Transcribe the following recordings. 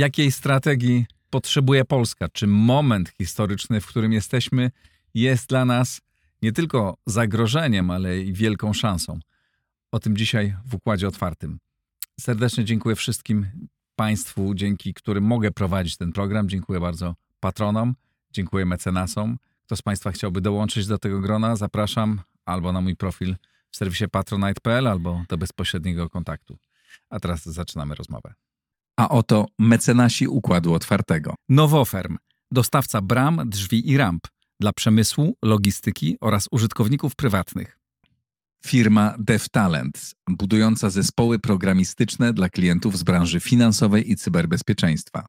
jakiej strategii potrzebuje Polska? Czy moment historyczny, w którym jesteśmy, jest dla nas nie tylko zagrożeniem, ale i wielką szansą? O tym dzisiaj w Układzie Otwartym. Serdecznie dziękuję wszystkim Państwu, dzięki którym mogę prowadzić ten program. Dziękuję bardzo patronom, dziękuję mecenasom. Kto z Państwa chciałby dołączyć do tego grona, zapraszam albo na mój profil w serwisie patronite.pl, albo do bezpośredniego kontaktu. A teraz zaczynamy rozmowę. A oto mecenasi Układu Otwartego. Nowoferm, dostawca bram, drzwi i ramp dla przemysłu, logistyki oraz użytkowników prywatnych. Firma DevTalent, budująca zespoły programistyczne dla klientów z branży finansowej i cyberbezpieczeństwa.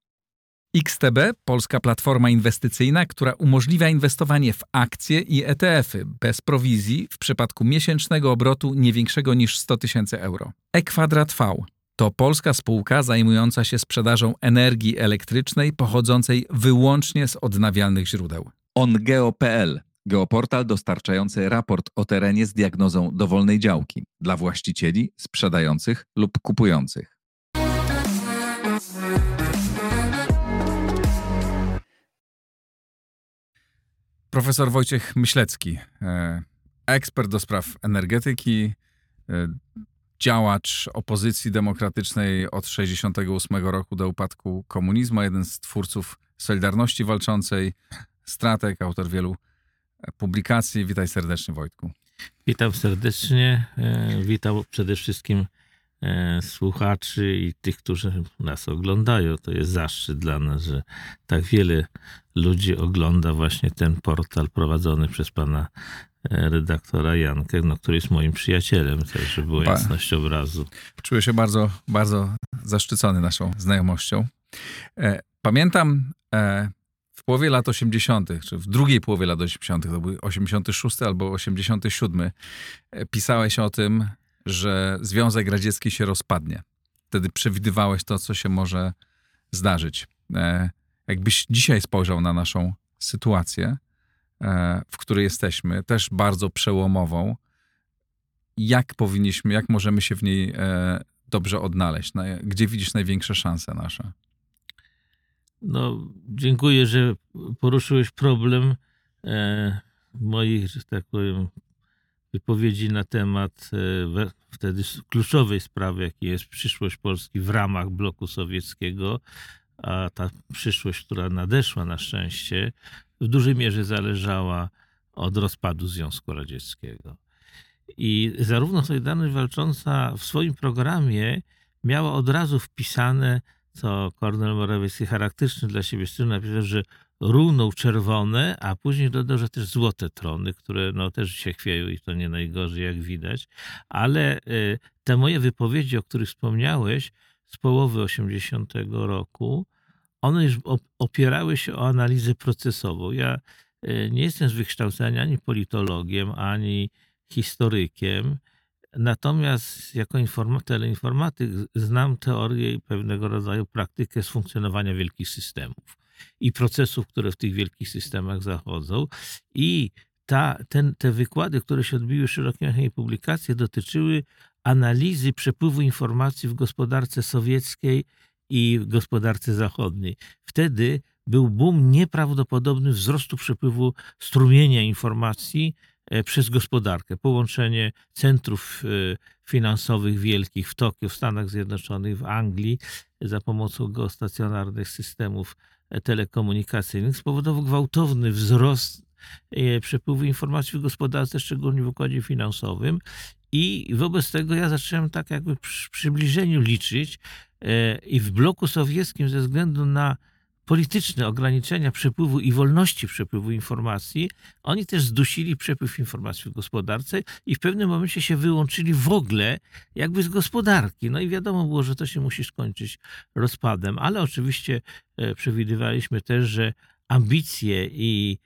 XTB, polska platforma inwestycyjna, która umożliwia inwestowanie w akcje i ETF-y bez prowizji w przypadku miesięcznego obrotu nie większego niż 100 tysięcy euro. E-Kwadrat V to polska spółka zajmująca się sprzedażą energii elektrycznej pochodzącej wyłącznie z odnawialnych źródeł. OnGeo.pl Geoportal dostarczający raport o terenie z diagnozą dowolnej działki dla właścicieli, sprzedających lub kupujących. Profesor Wojciech Myślecki, e, ekspert do spraw energetyki, e, działacz opozycji demokratycznej od 1968 roku do upadku komunizmu, jeden z twórców Solidarności Walczącej, strateg, autor wielu publikacji. Witaj serdecznie, Wojtku. Witam serdecznie. E, witam przede wszystkim słuchaczy i tych, którzy nas oglądają. To jest zaszczyt dla nas, że tak wiele ludzi ogląda właśnie ten portal prowadzony przez pana e, redaktora Jankę, no, który jest moim przyjacielem, też, żeby było jasność obrazu. Czuję się bardzo, bardzo zaszczycony naszą znajomością. E, pamiętam e, w połowie lat 80., czy w drugiej połowie lat 80., to był 86 albo 87, pisałeś o tym, że Związek Radziecki się rozpadnie. Wtedy przewidywałeś to, co się może zdarzyć jakbyś dzisiaj spojrzał na naszą sytuację, e, w której jesteśmy, też bardzo przełomową, jak powinniśmy, jak możemy się w niej e, dobrze odnaleźć? Gdzie widzisz największe szanse nasze? No, dziękuję, że poruszyłeś problem e, moich, że tak powiem, wypowiedzi na temat wtedy kluczowej sprawy, jakiej jest przyszłość Polski w ramach bloku sowieckiego, a ta przyszłość, która nadeszła na szczęście, w dużej mierze zależała od rozpadu Związku Radzieckiego. I zarówno Solidarność Walcząca w swoim programie miała od razu wpisane, co Kornel Morawiecki charakterystyczny dla siebie styl napisał, że runął czerwone, a później dodał, że też złote trony, które no, też się chwieją i to nie najgorzej, jak widać. Ale y, te moje wypowiedzi, o których wspomniałeś, z połowy 80 roku, one już opierały się o analizę procesową. Ja e, nie jestem z wykształcenia ani politologiem, ani historykiem, natomiast jako teleinformatyk znam teorię i pewnego rodzaju praktykę z funkcjonowania wielkich systemów i procesów, które w tych wielkich systemach zachodzą. I ta, ten, te wykłady, które się odbiły szerokie i publikacje, dotyczyły analizy przepływu informacji w gospodarce sowieckiej i w gospodarce zachodniej. Wtedy był boom nieprawdopodobny wzrostu przepływu strumienia informacji e, przez gospodarkę. Połączenie centrów e, finansowych wielkich w Tokio, w Stanach Zjednoczonych, w Anglii za pomocą geostacjonarnych systemów telekomunikacyjnych spowodował gwałtowny wzrost przepływu informacji w gospodarce, szczególnie w układzie finansowym. I wobec tego ja zacząłem tak jakby przy przybliżeniu liczyć e, i w bloku sowieckim ze względu na polityczne ograniczenia przepływu i wolności przepływu informacji, oni też zdusili przepływ informacji w gospodarce i w pewnym momencie się wyłączyli w ogóle jakby z gospodarki. No i wiadomo było, że to się musi skończyć rozpadem, ale oczywiście e, przewidywaliśmy też, że ambicje i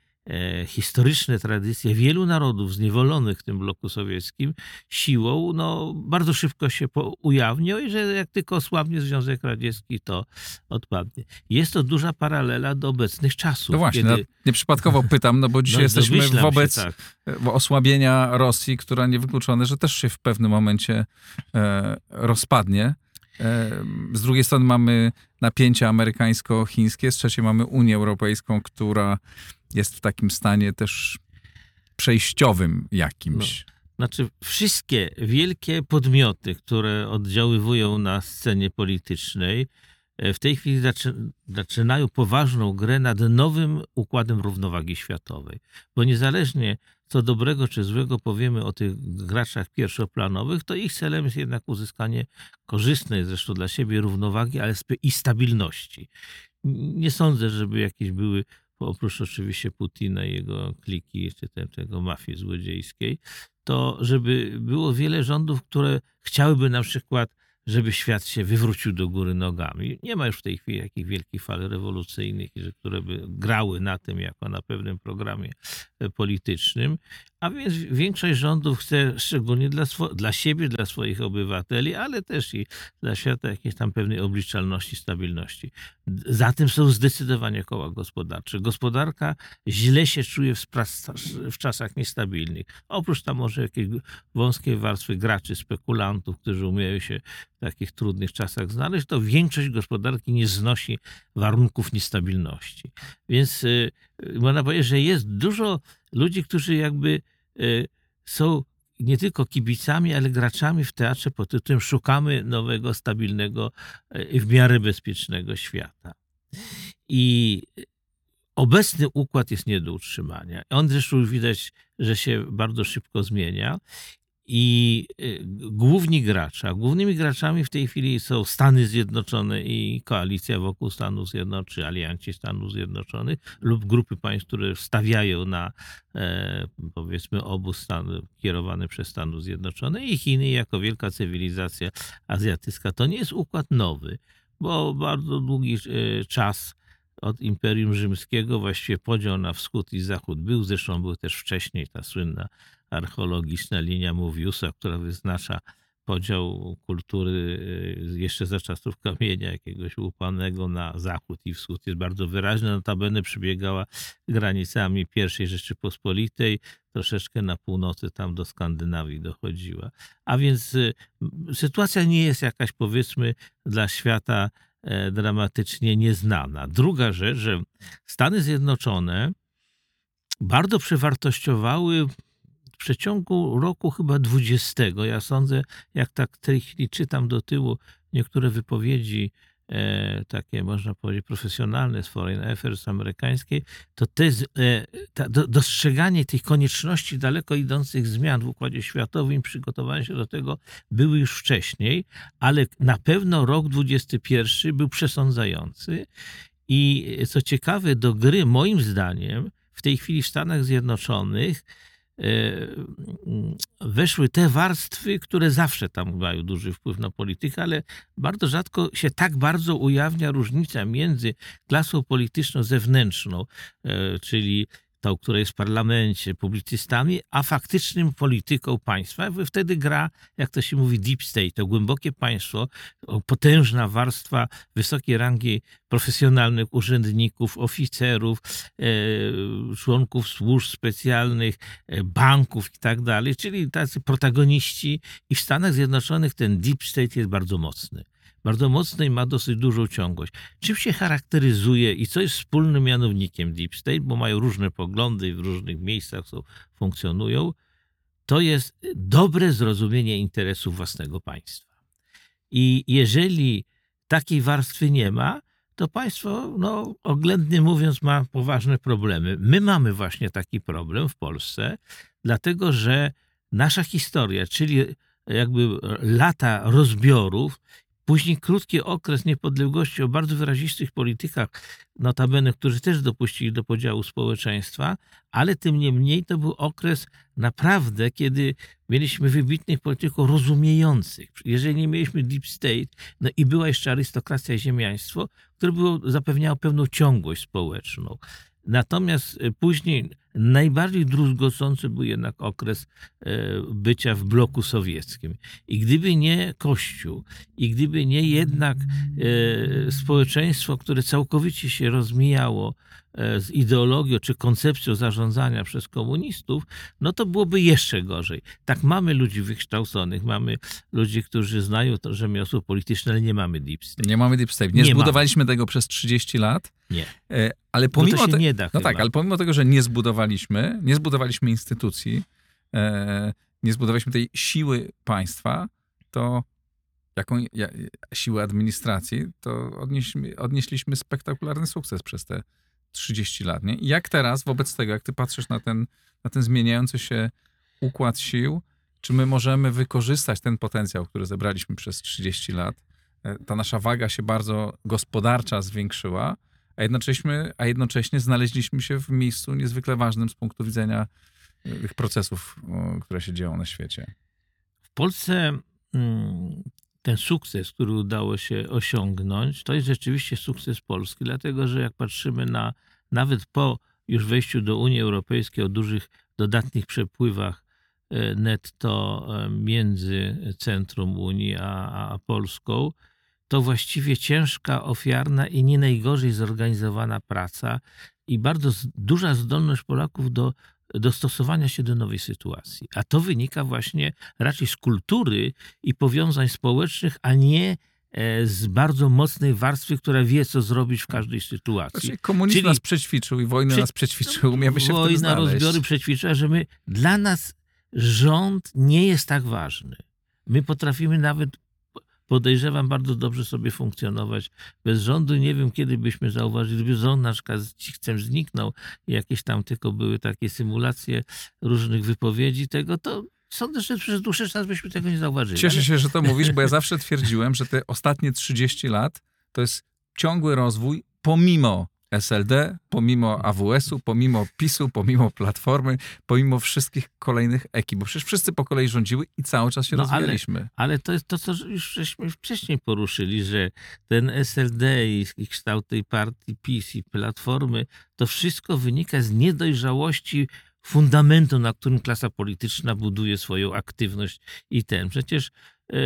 historyczne tradycje wielu narodów zniewolonych w tym bloku sowieckim siłą no, bardzo szybko się ujawnią i że jak tylko osłabnie Związek Radziecki, to odpadnie. Jest to duża paralela do obecnych czasów. No właśnie, kiedy... no, nieprzypadkowo pytam, no bo dzisiaj no, jesteśmy wobec się, tak. osłabienia Rosji, która niewykluczone, że też się w pewnym momencie e, rozpadnie. E, z drugiej strony mamy napięcia amerykańsko-chińskie, z trzeciej mamy Unię Europejską, która jest w takim stanie też przejściowym jakimś. No. Znaczy, wszystkie wielkie podmioty, które oddziaływują na scenie politycznej, e, w tej chwili zaczynają poważną grę nad nowym układem równowagi światowej. Bo niezależnie co dobrego czy złego powiemy o tych graczach pierwszoplanowych, to ich celem jest jednak uzyskanie korzystnej zresztą dla siebie równowagi, ale i stabilności. Nie sądzę, żeby jakieś były oprócz oczywiście Putina i jego kliki, czy tego mafii złodziejskiej, to żeby było wiele rządów, które chciałyby na przykład żeby świat się wywrócił do góry nogami. Nie ma już w tej chwili jakichś wielkich fal rewolucyjnych, które by grały na tym jako na pewnym programie e, politycznym. A więc większość rządów chce szczególnie dla, dla siebie, dla swoich obywateli, ale też i dla świata jakiejś tam pewnej obliczalności, stabilności. Za tym są zdecydowanie koła gospodarcze. Gospodarka źle się czuje w, w czasach niestabilnych. Oprócz tam może jakiejś wąskiej warstwy graczy, spekulantów, którzy umieją się w takich trudnych czasach znaleźć, to większość gospodarki nie znosi warunków niestabilności. Więc y, można powiedzieć, że jest dużo ludzi, którzy jakby y, są nie tylko kibicami, ale graczami w teatrze pod tytułem Szukamy nowego, stabilnego y, i w miarę bezpiecznego świata. I obecny układ jest nie do utrzymania. On zresztą widać, że się bardzo szybko zmienia i y, główni gracze, a głównymi graczami w tej chwili są Stany Zjednoczone i koalicja wokół Stanów Zjednoczonych, alianci Stanów Zjednoczonych lub grupy państw, które stawiają na e, powiedzmy obóz Stan, kierowany przez Stany Zjednoczone i Chiny jako wielka cywilizacja azjatycka. To nie jest układ nowy, bo bardzo długi e, czas od Imperium Rzymskiego właściwie podział na wschód i zachód był, zresztą był też wcześniej ta słynna archeologiczna linia Moviusa, która wyznacza podział kultury y, jeszcze za czasów kamienia jakiegoś łupanego na zachód i wschód jest bardzo wyraźna. Notabene przebiegała granicami I Rzeczypospolitej, troszeczkę na północy tam do Skandynawii dochodziła. A więc y, sytuacja nie jest jakaś powiedzmy dla świata e, dramatycznie nieznana. Druga rzecz, że Stany Zjednoczone bardzo przewartościowały przeciągu roku chyba 20, ja sądzę, jak tak tej czytam do tyłu niektóre wypowiedzi e, takie, można powiedzieć, profesjonalne z Foreign Affairs amerykańskiej, to te, e, ta, do, dostrzeganie tych konieczności daleko idących zmian w układzie światowym, przygotowanie się do tego były już wcześniej, ale na pewno rok 21 był przesądzający. I co ciekawe, do gry moim zdaniem w tej chwili w Stanach Zjednoczonych E, weszły te warstwy, które zawsze tam mają duży wpływ na politykę, ale bardzo rzadko się tak bardzo ujawnia różnica między klasą polityczną zewnętrzną, e, czyli tą, która jest w parlamencie, publicystami, a faktycznym polityką państwa. Wtedy gra, jak to się mówi, deep state, to głębokie państwo, potężna warstwa wysokiej rangi profesjonalnych urzędników, oficerów, e, członków służb specjalnych, e, banków i tak dalej, czyli tacy protagoniści. I w Stanach Zjednoczonych ten deep state jest bardzo mocny bardzo mocny i ma dosyć dużą ciągłość. Czym się charakteryzuje i co jest wspólnym mianownikiem Deep State, bo mają różne poglądy i w różnych miejscach są, funkcjonują, to jest dobre zrozumienie interesów własnego państwa. I jeżeli takiej warstwy nie ma, to państwo, no, oględnie mówiąc, ma poważne problemy. My mamy właśnie taki problem w Polsce, dlatego że nasza historia, czyli jakby lata rozbiorów Później krótki okres niepodległości o bardzo wyrazistych politykach, notabene, którzy też dopuścili do podziału społeczeństwa, ale tym niemniej to był okres naprawdę, kiedy mieliśmy wybitnych polityków rozumiejących. Jeżeli nie mieliśmy deep state, no i była jeszcze arystokracja i ziemiaństwo, które było, zapewniało pewną ciągłość społeczną. Natomiast później najbardziej druzgocący był jednak okres e, bycia w bloku sowieckim. I gdyby nie Kościół, i gdyby nie jednak e, społeczeństwo, które całkowicie się rozmijało e, z ideologią czy koncepcją zarządzania przez komunistów, no to byłoby jeszcze gorzej. Tak, mamy ludzi wykształconych, mamy ludzi, którzy znają to rzemiosło polityczne, ale nie mamy deep state. Nie mamy deep state. Nie, Nie zbudowaliśmy tego przez 30 lat, Nie. ale Bo pomimo to się te- nie da No chyba. tak, ale pomimo tego, że nie zbudowaliśmy, nie zbudowaliśmy instytucji, e, nie zbudowaliśmy tej siły państwa, to jaką ja, siłę administracji, to odnieśliśmy, odnieśliśmy spektakularny sukces przez te 30 lat. Nie? I jak teraz, wobec tego, jak ty patrzysz na ten, na ten zmieniający się układ sił, czy my możemy wykorzystać ten potencjał, który zebraliśmy przez 30 lat? E, Ta nasza waga się bardzo gospodarcza zwiększyła, a jednocześnie, a jednocześnie znaleźliśmy się w miejscu niezwykle ważnym z punktu widzenia e, tych procesów, które się dzieją na świecie. W Polsce mm, ten sukces, który udało się osiągnąć, to jest rzeczywiście sukces Polski, dlatego że jak patrzymy na nawet po już wejściu do Unii Europejskiej o dużych dodatnich przepływach e, netto e, między centrum Unii a, a Polską, to właściwie ciężka, ofiarna i nie najgorzej zorganizowana praca i bardzo duża zdolność Polaków do dostosowania się do nowej sytuacji. A to wynika właśnie raczej z kultury i powiązań społecznych, a nie e, z bardzo mocnej warstwy, która wie, co zrobić w każdej sytuacji. Znaczy, komunizm Czyli- nas przećwiczył i wojny Prze- nas przećwiczył, umiemy się Wojna, rozbiory przećwiczyła, że my, dla nas rząd nie jest tak ważny. My potrafimy nawet, podejrzewam, bardzo dobrze sobie funkcjonować bez rządu. Nie wiem, kiedy byśmy zauważyli, gdyby rząd na przykład z cichcem zniknął i jakieś tam tylko były takie symulacje różnych wypowiedzi tego, to sądzę, że przez dłuższy czas byśmy tego nie zauważyli. Cieszę się, że to mówisz, bo ja zawsze twierdziłem, że te ostatnie 30 lat to jest ciągły rozwój pomimo SLD, pomimo AWS-u, pomimo PiSu, pomimo Platformy, pomimo wszystkich kolejnych ekip, bo przecież wszyscy po kolei rządziły i cały czas się No, ale- rozwijaliśmy. Ale to jest to, co już żeśmy wcześniej poruszyli, że ten SLD i i kształt tej partii PiS i Platformy, to wszystko wynika z niedojrzałości fundamentu, na którym klasa polityczna buduje swoją aktywność i ten. Przecież e,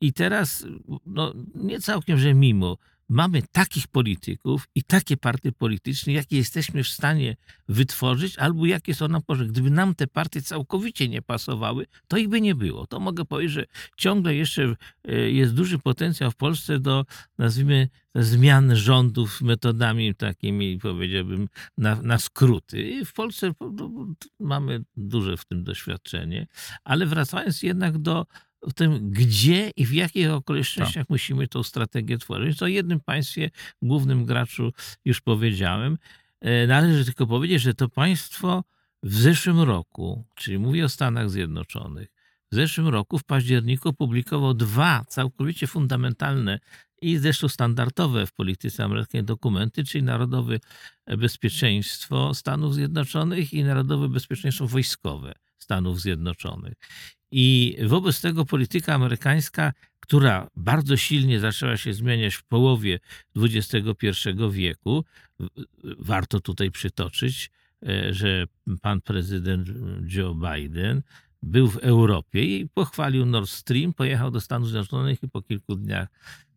i teraz, no nie całkiem, że mimo, mamy takich polityków i takie partie polityczne, jakie jesteśmy w stanie wytworzyć, albo jakie są nam potrzebne. Gdyby nam te partie całkowicie nie pasowały, to ich by nie było. To mogę powiedzieć, że ciągle jeszcze e, jest duży potencjał w Polsce do, nazwijmy, zmian rządów metodami takimi, powiedziałbym, na, na skróty. W Polsce po- no, mamy duże w tym doświadczenie, ale wracając jednak do tym, gdzie i w jakich okolicznościach musimy tą strategię tworzyć. To o jednym państwie, głównym graczu już powiedziałem. E, Należy tylko powiedzieć, że to państwo w zeszłym roku, czyli mówię o Stanach Zjednoczonych, w zeszłym roku w październiku opublikował dwa całkowicie fundamentalne i zresztą standardowe w polityce amerykańskiej dokumenty, czyli Narodowe Bezpieczeństwo Stanów Zjednoczonych i Narodowe Bezpieczeństwo Wojskowe Stanów Zjednoczonych. I wobec tego polityka amerykańska, która bardzo silnie zaczęła się zmieniać w połowie XXI wieku, warto tutaj przytoczyć, e, że pan prezydent Joe Biden był w Europie i pochwalił Nord Stream, pojechał do Stanów Zjednoczonych i po kilku dniach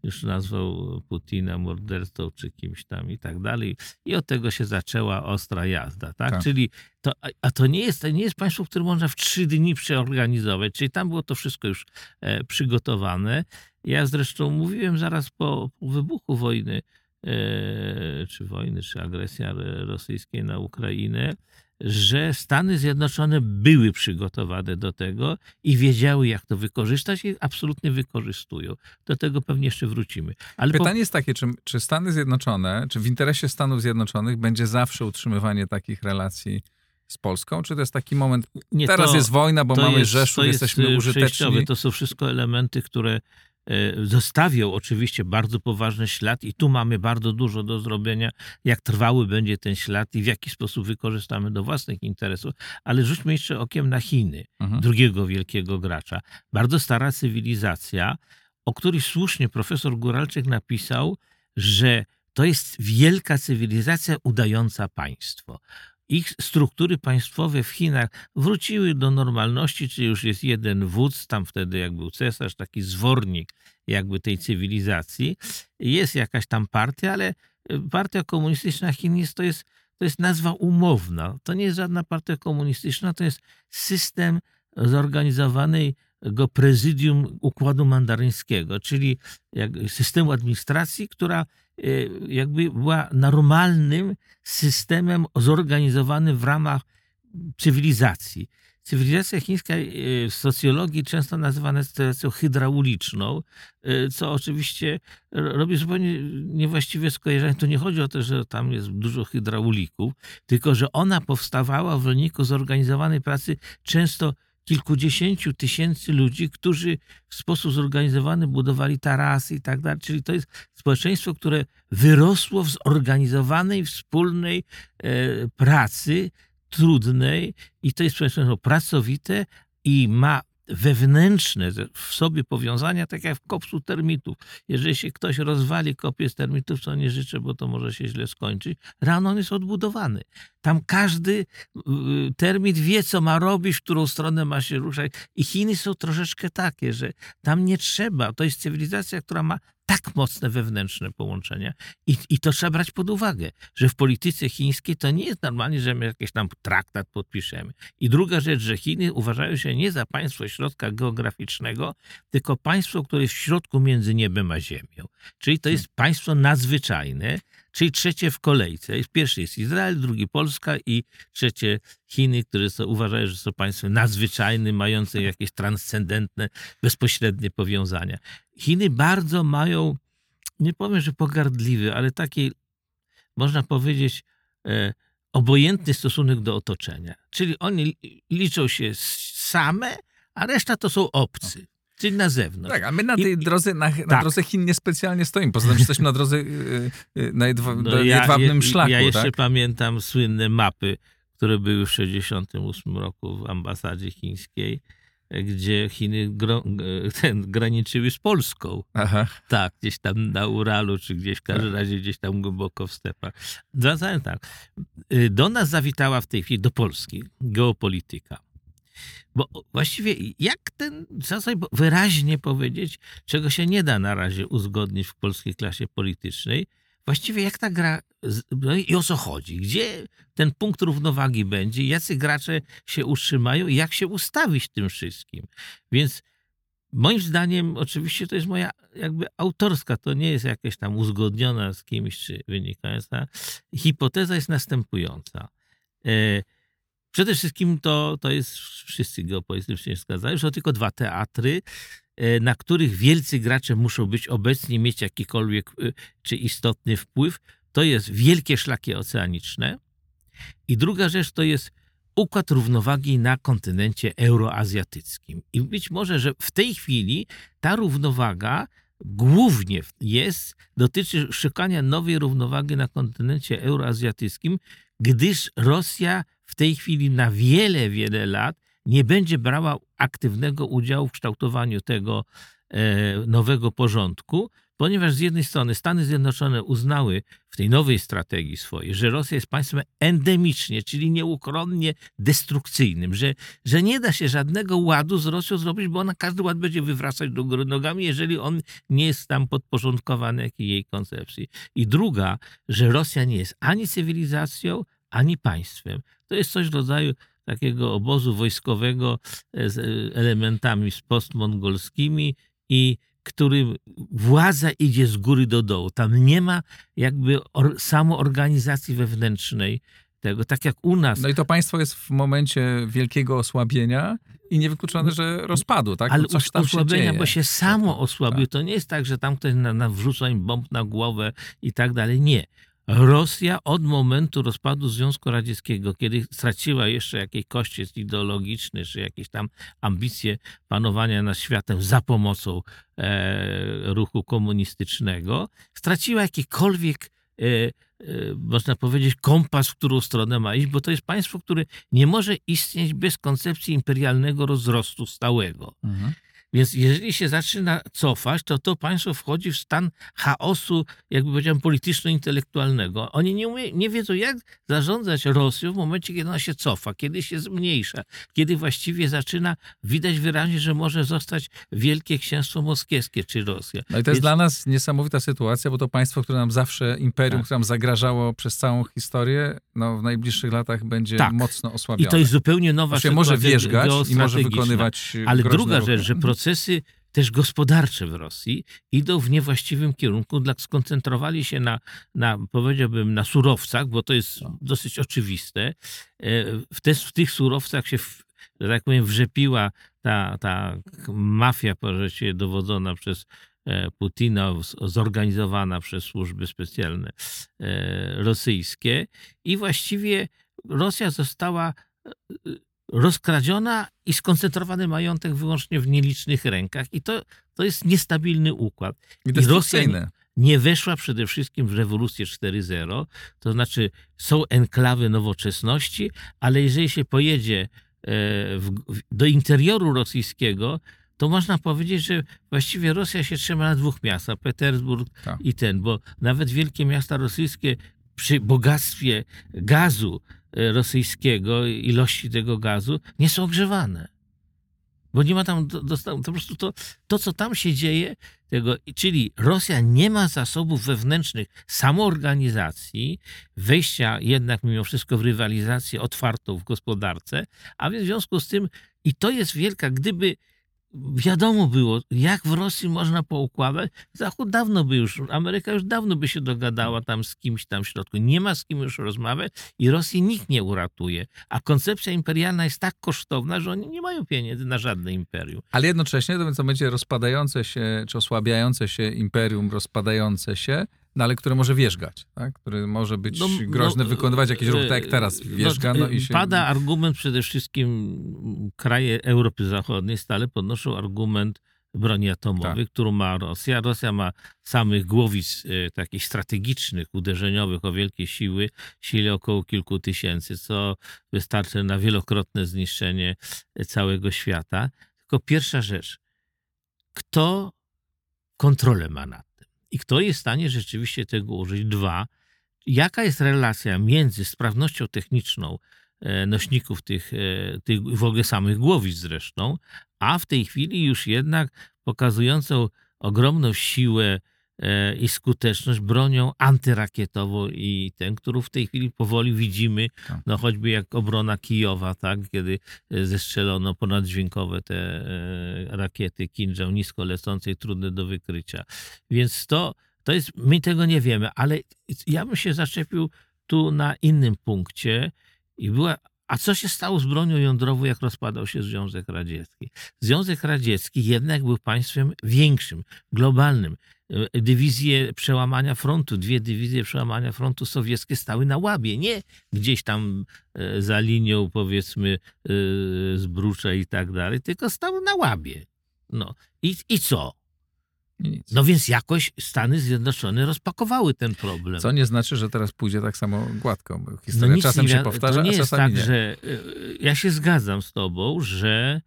już nazwał Putina mordercą czy kimś tam i tak dalej. I od tego się zaczęła ostra jazda, tak? Tak. Czyli to, a- to nie jest, nie jest państwo, które można w trzy dni przeorganizować, czyli tam było to wszystko już e, przygotowane. Ja zresztą mówiłem zaraz po wybuchu wojny, e, czy wojny, czy agresja rosyjskiej na Ukrainę, że Stany Zjednoczone były przygotowane do tego i wiedziały, jak to wykorzystać i absolutnie wykorzystują. Do tego pewnie jeszcze wrócimy. Ale po- Pytanie jest takie, czy, czy Stany Zjednoczone, czy w interesie Stanów Zjednoczonych będzie zawsze utrzymywanie takich relacji z Polską, czy to jest taki moment, nie, teraz to- jest wojna, bo mamy jest- Rzeszów, jest, jesteśmy y, użyteczni. To są wszystko elementy, które zostawią oczywiście bardzo poważny ślad i tu mamy bardzo dużo do zrobienia, jak trwały będzie ten ślad i w jaki sposób wykorzystamy do własnych interesów. Ale rzućmy jeszcze okiem na Chiny, Mhm. drugiego wielkiego gracza. Bardzo stara cywilizacja, o której słusznie profesor Góralczyk napisał, że to jest wielka cywilizacja udająca państwo. Ich struktury państwowe w Chinach wróciły do normalności, czyli już jest jeden wódz, tam wtedy jak był cesarz, taki zwornik jakby tej cywilizacji. Jest jakaś tam partia, ale partia komunistyczna Chin jest, to jest to jest nazwa umowna. To nie jest żadna partia komunistyczna, to jest system zorganizowanego prezydium układu mandaryńskiego, czyli systemu administracji, która e, jakby była normalnym systemem zorganizowanym w ramach cywilizacji. Cywilizacja chińska e, w socjologii często nazywana jest cywilizacją hydrauliczną, e, co oczywiście robi zupełnie niewłaściwe skojarzenie. To nie chodzi o to, że tam jest dużo hydraulików, tylko że ona powstawała w wyniku zorganizowanej pracy często kilkudziesięciu tysięcy ludzi, którzy w sposób zorganizowany budowali tarasy i tak dalej. Czyli to jest społeczeństwo, które wyrosło w zorganizowanej, wspólnej e, pracy, trudnej i to jest społeczeństwo pracowite i ma wewnętrzne w sobie powiązania, tak jak w kopcu termitów. Jeżeli się ktoś rozwali kopię z termitów, co nie życzę, bo to może się źle skończyć, rano on jest odbudowany. Tam każdy y, termit wie, co ma robić, w którą stronę ma się ruszać. I Chiny są troszeczkę takie, że tam nie trzeba. To jest cywilizacja, która ma tak mocne wewnętrzne połączenia. I, I to trzeba brać pod uwagę, że w polityce chińskiej to nie jest normalnie, że my jakiś tam traktat podpiszemy. I druga rzecz, że Chiny uważają się nie za państwo środka geograficznego, tylko państwo, które jest w środku między niebem a ziemią. Czyli to jest państwo nadzwyczajne, czyli trzecie w kolejce. Pierwszy jest Izrael, drugi Polska i trzecie Chiny, które są, uważają, że są państwem nadzwyczajnym, mające jakieś transcendentne, bezpośrednie powiązania. Chiny bardzo mają, nie powiem, że pogardliwy, ale taki, można powiedzieć, e, obojętny stosunek do otoczenia. Czyli oni liczą się same, a reszta to są obcy. Czyli na zewnątrz. Tak, a my na tej I, drodze, na, na tak. drodze Chin niespecjalnie stoimy. Poza tym jesteśmy na drodze yy, yy, na jedwa, no ja, jedwabnym szlaku. Ja jeszcze tak? pamiętam słynne mapy, które były w 1968 roku w ambasadzie chińskiej gdzie Chiny gro, ten, graniczyły z Polską. Aha. Tak, gdzieś tam na Uralu, czy gdzieś w każdym razie gdzieś tam głęboko w stepach. Zwracałem tak. Y, do nas zawitała w tej chwili, do Polski, geopolityka. Bo właściwie jak ten, co sobie wyraźnie powiedzieć, czego się nie da na razie uzgodnić w polskiej klasie politycznej, właściwie jak ta gra no i o co chodzi? Gdzie ten punkt równowagi będzie? Jacy gracze się utrzymają i jak się ustawić tym wszystkim? Więc moim zdaniem, oczywiście to jest moja jakby autorska, to nie jest jakaś tam uzgodniona z kimś czy wynikająca. Hipoteza jest następująca. E, przede wszystkim to, to jest, wszyscy geopolitycznie zgadzają, że tylko dwa teatry, e, na których wielcy gracze muszą być obecni, mieć jakikolwiek e, czy istotny wpływ to jest wielkie szlaki oceaniczne. I druga rzecz to jest układ równowagi na kontynencie euroazjatyckim. I być może, że w tej chwili ta równowaga głównie jest, dotyczy szukania nowej równowagi na kontynencie euroazjatyckim, gdyż Rosja w tej chwili na wiele, wiele lat nie będzie brała aktywnego udziału w kształtowaniu tego e, nowego porządku, ponieważ z jednej strony Stany Zjednoczone uznały w tej nowej strategii swojej, że Rosja jest państwem endemicznie, czyli nieuchronnie destrukcyjnym, że, że nie da się żadnego ładu z Rosją zrobić, bo ona każdy ład będzie wywracać do góry nogami, jeżeli on nie jest tam podporządkowany jakiej jej koncepcji. I druga, że Rosja nie jest ani cywilizacją, ani państwem. To jest coś w rodzaju takiego obozu wojskowego z elementami postmongolskimi i którym władza idzie z góry do dołu. Tam nie ma jakby or, samoorganizacji wewnętrznej tego, tak jak u nas. No i to państwo jest w momencie wielkiego osłabienia i niewykluczone, że rozpadu, tak? Ale Coś tam osłabienia, bo się samo osłabił. Tak. To nie jest tak, że tam ktoś na, na wrzuca im bomb na głowę i tak dalej. Nie. Rosja od momentu rozpadu Związku Radzieckiego, kiedy straciła jeszcze jakieś kościec ideologiczny, czy jakieś tam ambicje panowania nad światem za pomocą e, ruchu komunistycznego, straciła jakikolwiek e, e, można powiedzieć, kompas, w którą stronę ma iść, bo to jest państwo, które nie może istnieć bez koncepcji imperialnego rozrostu stałego. Mhm. Więc jeżeli się zaczyna cofać, to to państwo wchodzi w stan chaosu, jakby powiedziałem, polityczno-intelektualnego. Oni nie, umie, nie wiedzą, jak zarządzać Rosją w momencie, kiedy ona się cofa, kiedy się zmniejsza, kiedy właściwie zaczyna widać wyraźnie, że może zostać Wielkie Księstwo Moskiewskie czy Rosja. No i to jest Więc- dla nas niesamowita sytuacja, bo to państwo, które nam zawsze, imperium, Tak. które nam zagrażało przez całą historię, no w najbliższych latach będzie Tak. mocno I osłabione. to jest zupełnie nowa Znaczy, może sytuacja wierzgać i może wykonywać Ale druga rzecz, że procesy też gospodarcze w Rosji idą w niewłaściwym kierunku, skoncentrowali się na, na powiedziałbym, na surowcach, bo to jest dosyć oczywiste. E, W, te, w tych surowcach się, że tak powiem, wrzepiła ta, ta mafia, się dowodzona przez e, Putina, zorganizowana przez służby specjalne e, rosyjskie i właściwie Rosja została rozkradziona i skoncentrowany majątek wyłącznie w nielicznych rękach. I to, to jest niestabilny układ. I i Rosja fikcyjne. Nie weszła przede wszystkim w rewolucję 4.0, to znaczy są enklawy nowoczesności, ale jeżeli się pojedzie e, w, w, do interioru rosyjskiego, to można powiedzieć, że właściwie Rosja się trzyma na dwóch miastach, Petersburg Tak. i ten, bo nawet wielkie miasta rosyjskie przy bogactwie gazu e, rosyjskiego, ilości tego gazu, nie są ogrzewane. Bo nie ma tam. To po prostu to, to, co tam się dzieje, tego, czyli Rosja nie ma zasobów wewnętrznych samoorganizacji, wejścia jednak mimo wszystko w rywalizację otwartą w gospodarce, a więc w związku z tym, i to jest wielka, gdyby wiadomo było, jak w Rosji można poukładać, Zachód dawno by już, Ameryka już dawno by się dogadała tam z kimś tam w środku. Nie ma z kim już rozmawiać i Rosji nikt nie uratuje. A koncepcja imperialna jest tak kosztowna, że oni nie mają pieniędzy na żadne imperium. Ale jednocześnie to będzie rozpadające się, czy osłabiające się imperium, rozpadające się, no ale które może wierzgać, tak? które może być No, groźne, no, wykonywać jakieś ruchy, tak jak e, teraz no, wierzga, no, e, i się... Pada argument przede wszystkim, kraje Europy Zachodniej stale podnoszą argument broni atomowej, Tak. którą ma Rosja. Rosja ma samych głowic e, takich strategicznych, uderzeniowych o wielkie siły, sile około kilku tysięcy, co wystarczy na wielokrotne zniszczenie e, całego świata. Tylko pierwsza rzecz, kto kontrolę ma nad i kto jest w stanie rzeczywiście tego użyć? Dwa, jaka jest relacja między sprawnością techniczną e, nośników tych, e, tych w ogóle samych głowic zresztą, a w tej chwili już jednak pokazującą ogromną siłę i skuteczność bronią antyrakietową i tę, którą w tej chwili powoli widzimy, Tak. no choćby jak obrona Kijowa, tak, kiedy e, zestrzelono ponaddźwiękowe te e, rakiety Kinżał nisko lecące i trudne do wykrycia. Więc to, to jest, my tego nie wiemy, ale ja bym się zaczepił tu na innym punkcie i była, a co się stało z bronią jądrową, jak rozpadał się Związek Radziecki? Związek Radziecki jednak był państwem większym, globalnym. E, Dywizje przełamania frontu, dwie dywizje przełamania frontu sowieckie stały na łabie, nie gdzieś tam e, za linią powiedzmy e, Zbrucza i tak dalej, tylko stały na łabie. No i, i co? Nic. No więc jakoś Stany Zjednoczone rozpakowały ten problem. Co nie znaczy, że teraz pójdzie tak samo gładko, No historia nic czasem nie się powtarza, To nie a jest czasami tak, nie. że ja się zgadzam z tobą, że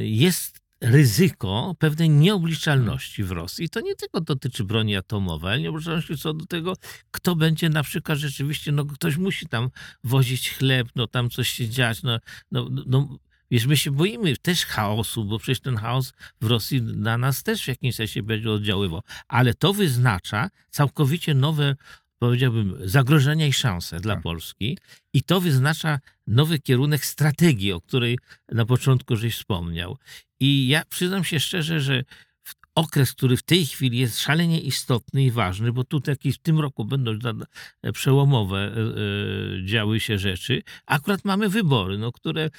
jest ryzyko pewnej nieobliczalności w Rosji. To nie tylko dotyczy broni atomowej, ale nieobliczalności co do tego, kto będzie na przykład rzeczywiście, no ktoś musi tam wozić chleb, no tam coś się dziać, no, no, no Wiesz, my się boimy też chaosu, bo przecież ten chaos w Rosji na nas też w jakimś sensie będzie oddziaływał. Ale to wyznacza całkowicie nowe, powiedziałbym, zagrożenia i szanse dla Tak. Polski. I to wyznacza nowy kierunek strategii, o której na początku żeś wspomniał. I ja przyznam się szczerze, że okres, który w tej chwili jest szalenie istotny i ważny, bo tu jakieś w tym roku będą e, przełomowe e, e, działy się rzeczy. Akurat mamy wybory, no, które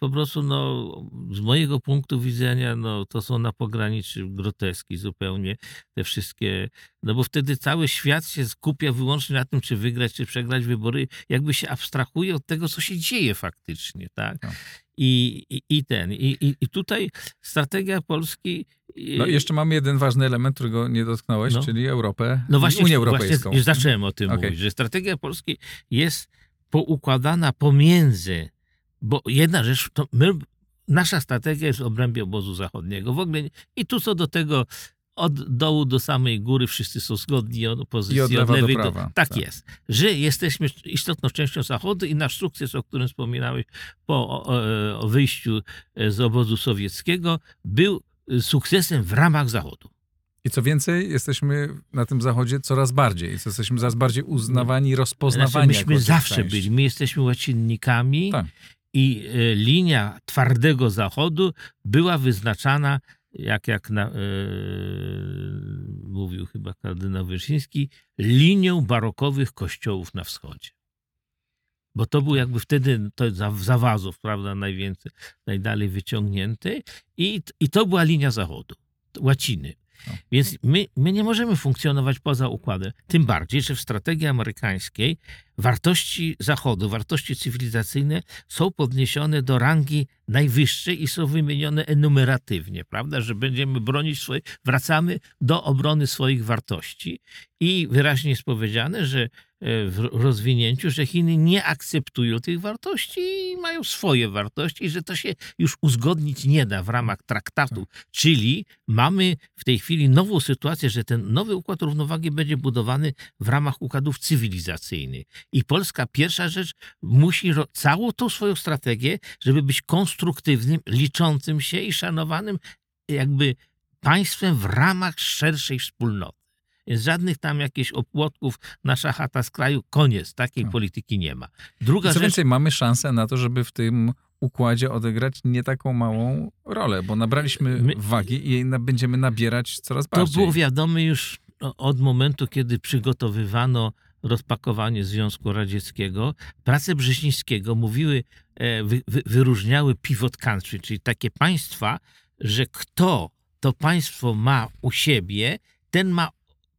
po prostu no, z mojego punktu widzenia no, to są na pograniczu groteski zupełnie te wszystkie, no bo wtedy cały świat się skupia wyłącznie na tym, czy wygrać, czy przegrać wybory, jakby się abstrahuje od tego, co się dzieje faktycznie, tak? Tak. I, i, I ten, i, i, i tutaj strategia Polski... No jeszcze mamy jeden ważny element, którego nie dotknąłeś, No. czyli Europę, no właśnie, Unię Europejską. Właśnie już zacząłem o tym Okej. mówić, że strategia Polski jest poukładana pomiędzy, bo jedna rzecz, to my nasza strategia jest w obrębie obozu zachodniego. W ogóle i tu co do tego od dołu do samej góry wszyscy są zgodni od opozycji, I od do lewej prawa, tak, tak. jest. Że jesteśmy istotną częścią Zachodu i nasz sukces, o którym wspominałeś po o, o, wyjściu e, z obozu sowieckiego, był e, sukcesem w ramach Zachodu. I co więcej, jesteśmy na tym zachodzie coraz bardziej. Jesteśmy coraz bardziej uznawani i rozpoznawani. Znaczy, myśmy zawsze część. byli. My jesteśmy łacinnikami Tak. i e, linia twardego Zachodu była wyznaczana, jak, jak na, e, mówił chyba kardynał Wyszyński, linią barokowych kościołów na wschodzie. Bo to był jakby wtedy to za, zawazów, prawda, najwięcej, najdalej wyciągnięty i, i to była linia Zachodu, łaciny. Więc my, my nie możemy funkcjonować poza układem. Tym bardziej, że w strategii amerykańskiej wartości Zachodu, wartości cywilizacyjne są podniesione do rangi najwyższej i są wymienione enumeratywnie, prawda? Że będziemy bronić swoich, wracamy do obrony swoich wartości i wyraźnie jest powiedziane, że w rozwinięciu, że Chiny nie akceptują tych wartości i mają swoje wartości że to się już uzgodnić nie da w ramach traktatu. Czyli mamy w tej chwili nową sytuację, że ten nowy układ równowagi będzie budowany w ramach układów cywilizacyjnych. I Polska, pierwsza rzecz, musi całą tą swoją strategię, żeby być konstruktywnym, liczącym się i szanowanym jakby państwem w ramach szerszej wspólnoty. Więc żadnych tam jakichś opłotków, nasza chata z kraju, koniec. Takiej Tak. polityki nie ma. Druga I co rzecz, więcej, mamy szansę na to, żeby w tym układzie odegrać nie taką małą rolę, bo nabraliśmy My- wagi i jej będziemy nabierać coraz To bardziej. było wiadome już od momentu, kiedy przygotowywano rozpakowanie Związku Radzieckiego. Prace Brzezińskiego mówiły, e, wy, wy, wyróżniały pivot country, czyli takie państwa, że kto to państwo ma u siebie, ten ma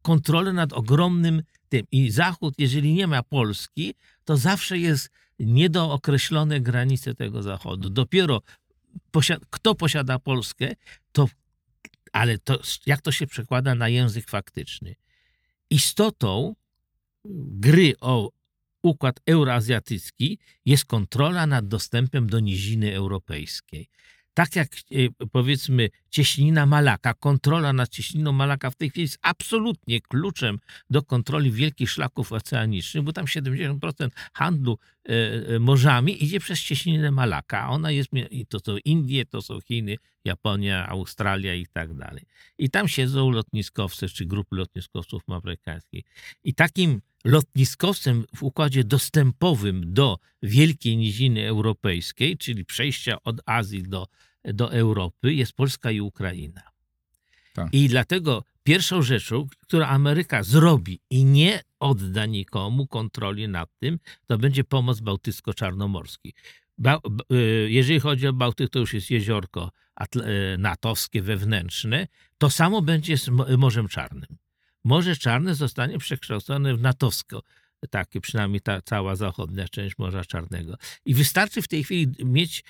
kontrolę nad ogromnym tym. I Zachód, jeżeli nie ma Polski, to zawsze jest niedookreślone granice tego Zachodu. Dopiero kto posiada Polskę, to ale to, jak to się przekłada na język faktyczny? Istotą gry o układ euroazjatycki jest kontrola nad dostępem do niziny europejskiej. Tak jak e, powiedzmy cieśnina Malaka, kontrola nad cieśniną Malaka w tej chwili jest absolutnie kluczem do kontroli wielkich szlaków oceanicznych, bo tam 70% handlu e, e, morzami idzie przez cieśninę Malaka. Ona jest, to są Indie, to są Chiny, Japonia, Australia i tak dalej. I tam siedzą lotniskowcy, czy grupy lotniskowców amerykańskich. I takim lotniskowcem w układzie dostępowym do wielkiej niziny europejskiej, czyli przejścia od Azji do, do Europy, jest Polska i Ukraina. Tak. I dlatego pierwszą rzeczą, którą Ameryka zrobi i nie odda nikomu kontroli nad tym, to będzie pomoc bałtycko-czarnomorski. Ba- y, jeżeli chodzi o Bałtyk, to już jest jeziorko y, natowskie, wewnętrzne. To samo będzie z Mo- Morzem Czarnym. Morze Czarne zostanie przekształcone w natowsko, takie przynajmniej ta cała zachodnia część Morza Czarnego. I wystarczy w tej chwili mieć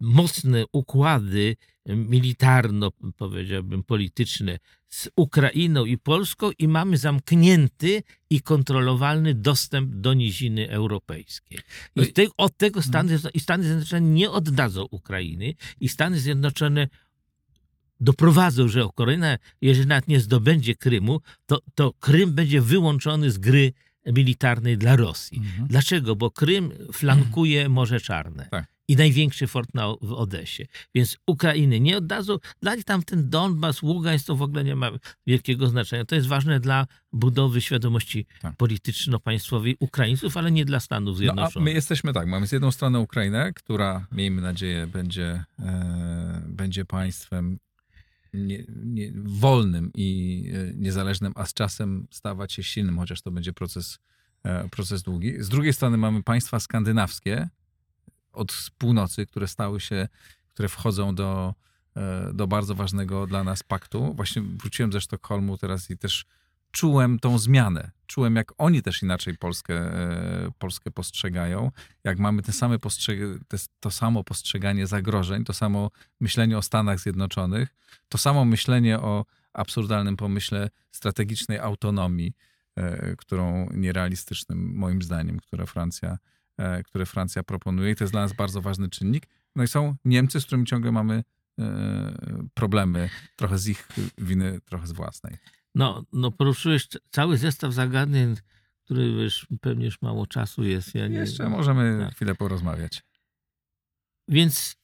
mocne układy e, militarno, powiedziałbym, polityczne z Ukrainą i Polską i mamy zamknięty i kontrolowalny dostęp do niziny europejskiej. No I i- te, od tego Stany, i Stany Zjednoczone nie oddadzą Ukrainy i Stany Zjednoczone doprowadzą, że Ukraina, jeżeli nawet nie zdobędzie Krymu, to, to Krym będzie wyłączony z gry militarnej dla Rosji. Mhm. Dlaczego? Bo Krym flankuje Morze Czarne. Tak. I największy fort na, w Odesie. Więc Ukrainy nie oddadzą. Dla nich tam ten Donbas, Ługańsk to w ogóle nie ma wielkiego znaczenia. To jest ważne dla budowy świadomości Tak. polityczno-państwowej Ukraińców, ale nie dla Stanów No, Zjednoczonych. a my jesteśmy tak, mamy z jedną strony Ukrainę, która miejmy nadzieję będzie, e, będzie państwem nie, nie, wolnym i e, niezależnym, a z czasem stawać się silnym, chociaż to będzie proces, e, proces długi. Z drugiej strony mamy państwa skandynawskie od północy, które stały się, które wchodzą do, e, do bardzo ważnego dla nas paktu. Właśnie wróciłem ze Sztokholmu teraz i też czułem tą zmianę. Czułem, jak oni też inaczej Polskę, e, Polskę postrzegają, jak mamy te same postrzeg- te, to samo postrzeganie zagrożeń, to samo myślenie o Stanach Zjednoczonych, to samo myślenie o absurdalnym pomyśle strategicznej autonomii, e, którą nierealistycznym, moim zdaniem, które Francja, które Francja proponuje. I to jest dla nas bardzo ważny czynnik. No i są Niemcy, z którymi ciągle mamy e, problemy, trochę z ich winy, trochę z własnej. No, no poruszyłeś cały zestaw zagadnień, który wiesz, pewnie już mało czasu jest. Ja nie, Jeszcze możemy tak. chwilę porozmawiać. Więc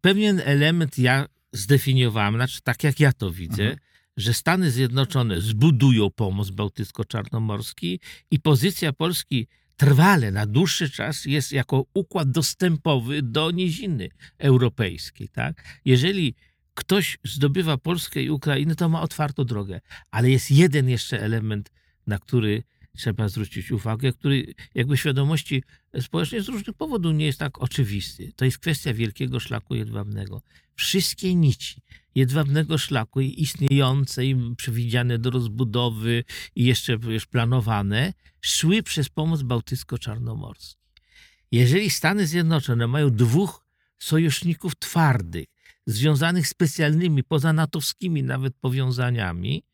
pewien element ja zdefiniowałem, znaczy tak jak ja to widzę, Mhm. że Stany Zjednoczone zbudują pomost bałtycko-czarnomorski i pozycja Polski trwale, na dłuższy czas jest jako układ dostępowy do niziny europejskiej. Tak? Jeżeli ktoś zdobywa Polskę i Ukrainę, to ma otwartą drogę. Ale jest jeden jeszcze element, na który trzeba zwrócić uwagę, który jakby świadomości społecznej z różnych powodów nie jest tak oczywisty. To jest kwestia wielkiego szlaku jedwabnego. Wszystkie nici jedwabnego szlaku istniejące i przewidziane do rozbudowy i jeszcze już planowane szły przez pomoc bałtycko-czarnomorski. Jeżeli Stany Zjednoczone mają dwóch sojuszników twardych, związanych specjalnymi, pozanatowskimi nawet powiązaniami,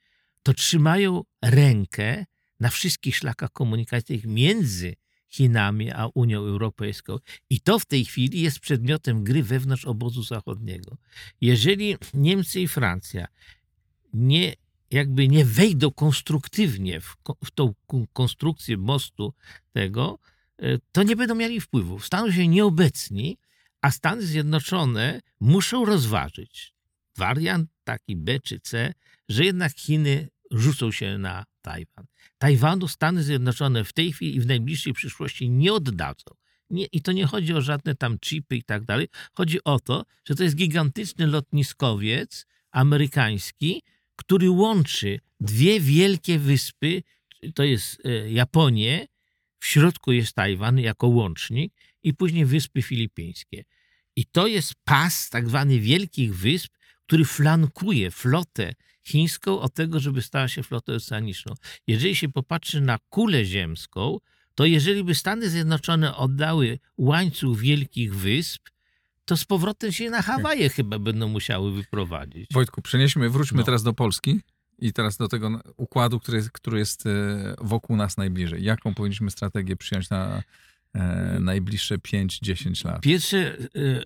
to trzymają rękę na wszystkich szlakach komunikacyjnych między Chinami a Unią Europejską. I to w tej chwili jest przedmiotem gry wewnątrz obozu zachodniego. Jeżeli Niemcy i Francja nie, jakby nie wejdą konstruktywnie w, w tą kon- konstrukcję mostu tego, e, to nie będą mieli wpływu. Staną się nieobecni, a Stany Zjednoczone muszą rozważyć wariant taki B czy C, że jednak Chiny rzucą się na Tajwan. Tajwanu Stany Zjednoczone w tej chwili i w najbliższej przyszłości nie oddadzą. Nie, I to nie chodzi o żadne tam chipy i tak dalej. Chodzi o to, że to jest gigantyczny lotniskowiec amerykański, który łączy dwie wielkie wyspy, to jest e, Japonię, w środku jest Tajwan jako łącznik i później Wyspy Filipińskie. I to jest pas tak zwany Wielkich Wysp, który flankuje flotę chińską od tego, żeby stała się flotą oceaniczną. Jeżeli się popatrzy na kulę ziemską, to jeżeli by Stany Zjednoczone oddały łańcuch Wielkich Wysp, to z powrotem się na Hawaje chyba będą musiały wyprowadzić. Wojtku, przenieśmy, wróćmy No. teraz do Polski i teraz do tego układu, który jest, który jest e, wokół nas najbliżej. Jaką powinniśmy strategię przyjąć na e, najbliższe 5-10 lat? Pierwsze, e, e,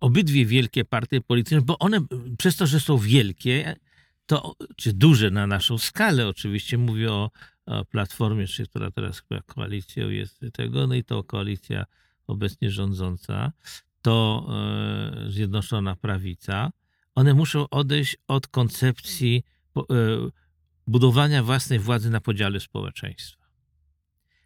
obydwie wielkie partie polityczne, bo one przez to, że są wielkie, to, czy duże na naszą skalę oczywiście, mówię o, o Platformie, czy która teraz chyba koalicją jest tego, no i to koalicja obecnie rządząca, to e, Zjednoczona Prawica, one muszą odejść od koncepcji po, e, budowania własnej władzy na podziale społeczeństwa.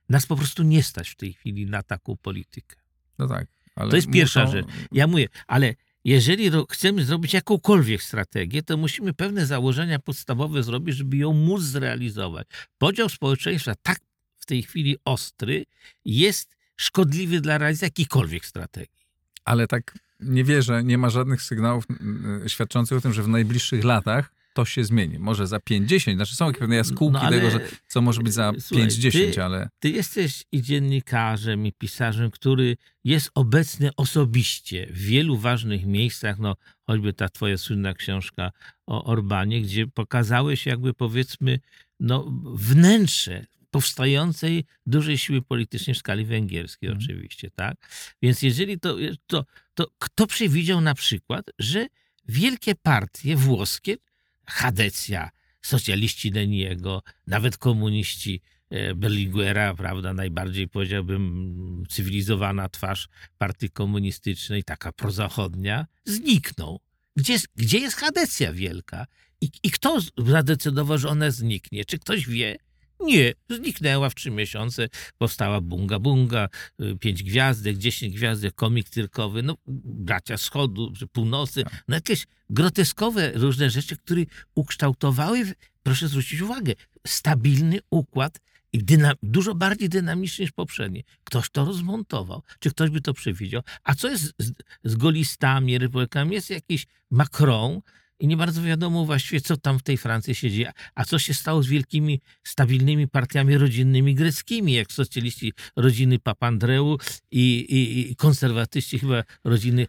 Nas po prostu nie stać w tej chwili na taką politykę. No tak. Ale To jest pierwsza muszą- rzecz. Ja mówię, ale jeżeli chcemy zrobić jakąkolwiek strategię, to musimy pewne założenia podstawowe zrobić, żeby ją móc zrealizować. Podział społeczeństwa tak w tej chwili ostry jest szkodliwy dla realizacji jakiejkolwiek strategii. Ale tak nie wierzę, nie ma żadnych sygnałów mm, świadczących o tym, że w najbliższych latach to się zmieni. Może za 5-10, znaczy są pewne jaskółki No, ale- tego, że co może być za Słuchaj, 5-10, ty- ale Ty jesteś i dziennikarzem, i pisarzem, który jest obecny osobiście w wielu ważnych miejscach, no choćby ta twoja słynna książka o Orbanie, gdzie pokazałeś jakby powiedzmy no, wnętrze powstającej dużej siły politycznej w skali węgierskiej Mhm. oczywiście, tak? Więc jeżeli to, to, to kto przewidział na przykład, że wielkie partie włoskie, Hadecja, socjaliści Leniego, nawet komuniści e, Berlinguera, prawda, najbardziej powiedziałbym cywilizowana twarz partii komunistycznej, taka prozachodnia, znikną. Gdzie, gdzie jest Hadecja wielka? I, I kto zadecydował, że ona zniknie? Czy ktoś wie? Nie, zniknęła w trzy miesiące, powstała Bunga Bunga, y, pięć gwiazdek, dziesięć gwiazdek, komik cyrkowy, no bracia wschodu, północy, no jakieś groteskowe różne rzeczy, które ukształtowały, proszę zwrócić uwagę, stabilny układ i dyna, dużo bardziej dynamiczny niż poprzedni. Ktoś to rozmontował. Czy ktoś by to przewidział? A co jest z, z golistami, republikami? Jest jakiś Macron i nie bardzo wiadomo właściwie, co tam w tej Francji się dzieje. A co się stało z wielkimi, stabilnymi partiami rodzinnymi greckimi, jak socjaliści rodziny Papandreou i, i, i konserwatyści chyba rodziny.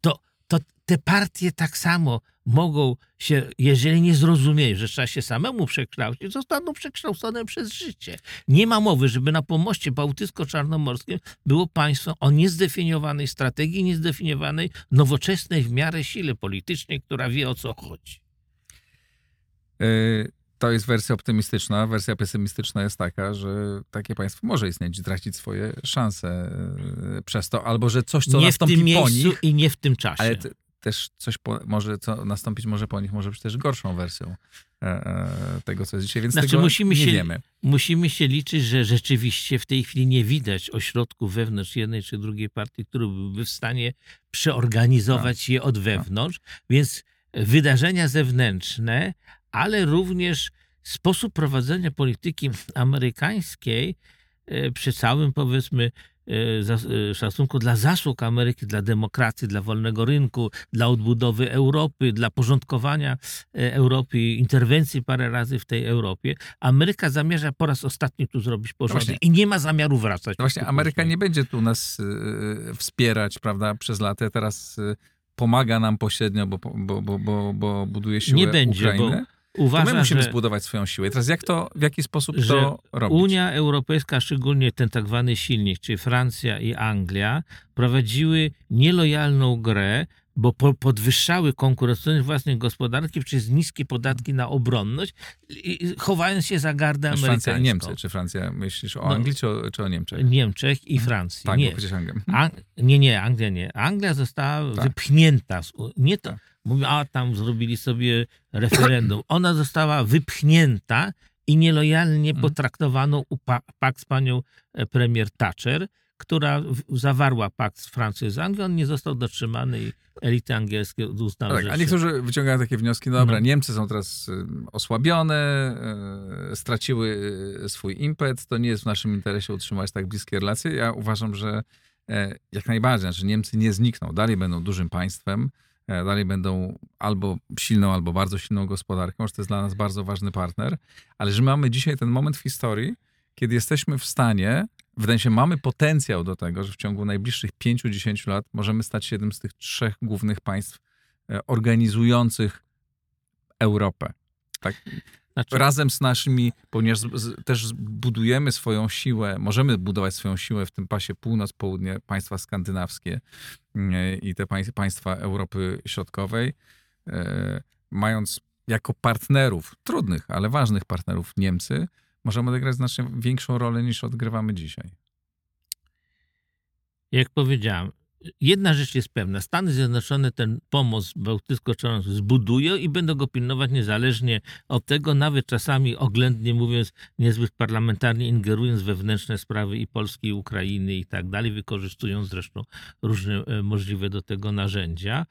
To, to te partie tak samo mogą się, jeżeli nie zrozumieją, że trzeba się samemu przekształcić, zostaną przekształcone przez życie. Nie ma mowy, żeby na pomoście bałtycko-czarnomorskim było państwo o niezdefiniowanej strategii, niezdefiniowanej, nowoczesnej w miarę sile politycznej, która wie o co chodzi. Y, To jest wersja optymistyczna. Wersja pesymistyczna jest taka, że takie państwo może istnieć tracić swoje szanse y, przez to, albo że coś, co nie w nastąpi tym po miejscu nich, i nie w tym czasie. Też coś po, może, co nastąpić może po nich, może być też gorszą wersją e, e, tego, co jest dzisiaj, więc Znaczy, tego musimy nie się- wiemy. Musimy się liczyć, że rzeczywiście w tej chwili nie widać ośrodków wewnątrz jednej czy drugiej partii, który byłby w stanie przeorganizować Tak. je od wewnątrz, więc wydarzenia zewnętrzne, ale również sposób prowadzenia polityki amerykańskiej e, przy całym powiedzmy szacunku dla zasług Ameryki, dla demokracji, dla wolnego rynku, dla odbudowy Europy, dla porządkowania e, Europy, interwencji parę razy w tej Europie, Ameryka zamierza po raz ostatni tu zrobić porządek właśnie. i nie ma zamiaru wracać. No właśnie, Ameryka nie będzie tu nas y, wspierać, prawda, przez lata. Teraz y, pomaga nam pośrednio, bo, bo, bo, bo, bo buduje siłę Nie będzie, Ukrainy. To Uważa, my musimy że, zbudować swoją siłę. I teraz jak to, w jaki sposób to robić? Unia Europejska, szczególnie ten tak zwany silnik, czyli Francja i Anglia, prowadziły nielojalną grę, bo po, podwyższały konkurencyjność własnej gospodarki przez niskie podatki na obronność, chowając się za gardę Znaczy amerykańską. Francja i Niemcy. Czy Francja, myślisz o No. Anglii, czy o, czy o Niemczech? Niemczech i Francji. Tak, nie. bo przecież Anglia. Ang- nie, nie, Anglia nie. Anglia została Tak. wypchnięta. z Nie to, Tak. Mówię, a tam zrobili sobie referendum. Ona została wypchnięta i nielojalnie Mhm. potraktowano pakt z panią e, premier Thatcher, która zawarła pakt z Francją i z Anglią. On nie został dotrzymany i elity angielskie uznały, Tak, że... a niektórzy wyciągają takie wnioski, no dobra, No. Niemcy są teraz y, osłabione, y, straciły y, swój impet, to nie jest w naszym interesie utrzymać tak bliskie relacje. Ja uważam, że e, jak najbardziej, znaczy Niemcy nie znikną, dalej będą dużym państwem, dalej będą albo silną, albo bardzo silną gospodarką, że to jest dla nas bardzo ważny partner, ale że mamy dzisiaj ten moment w historii, kiedy jesteśmy w stanie, wydaje się, mamy potencjał do tego, że w ciągu najbliższych 5-10 lat możemy stać się jednym z tych trzech głównych państw e, organizujących Europę. Tak? Znaczy, Razem z naszymi, ponieważ z, też budujemy swoją siłę, możemy budować swoją siłę w tym pasie północ-południe, państwa skandynawskie e, i te pań, państwa Europy Środkowej, e, mając jako partnerów, trudnych, ale ważnych partnerów Niemcy, możemy odegrać znacznie większą rolę niż odgrywamy dzisiaj. jak powiedziałem, jedna rzecz jest pewna. Stany Zjednoczone ten pomoc bałtycko-czarnomorski zbudują i będą go pilnować niezależnie od tego, nawet czasami oględnie mówiąc, niezbyt parlamentarnie ingerując wewnętrzne sprawy i Polski, i Ukrainy i tak dalej, wykorzystując zresztą różne e, możliwe do tego narzędzia.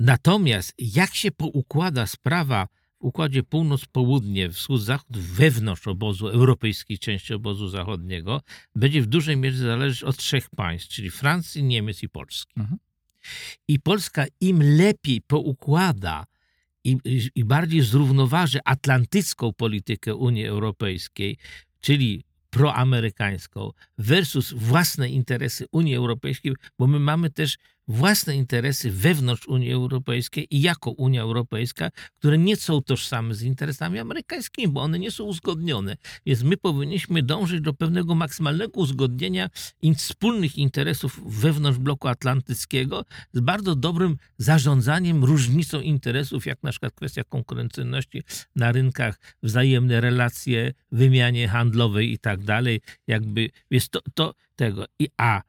Natomiast jak się poukłada sprawa układzie północ-południe, wschód-zachód wewnątrz obozu, europejskiej części obozu zachodniego, będzie w dużej mierze zależeć od trzech państw, czyli Francji, Niemiec i Polski. Mhm. I Polska im lepiej poukłada i, i, i bardziej zrównoważy atlantycką politykę Unii Europejskiej, czyli proamerykańską versus własne interesy Unii Europejskiej, bo my mamy też własne interesy wewnątrz Unii Europejskiej i jako Unia Europejska, które nie są tożsame z interesami amerykańskimi, bo one nie są uzgodnione. Więc my powinniśmy dążyć do pewnego maksymalnego uzgodnienia wspólnych interesów wewnątrz bloku atlantyckiego z bardzo dobrym zarządzaniem różnicą interesów, jak na przykład kwestia konkurencyjności na rynkach, wzajemne relacje, wymianie handlowej i tak dalej. Jakby jest to, to tego. I a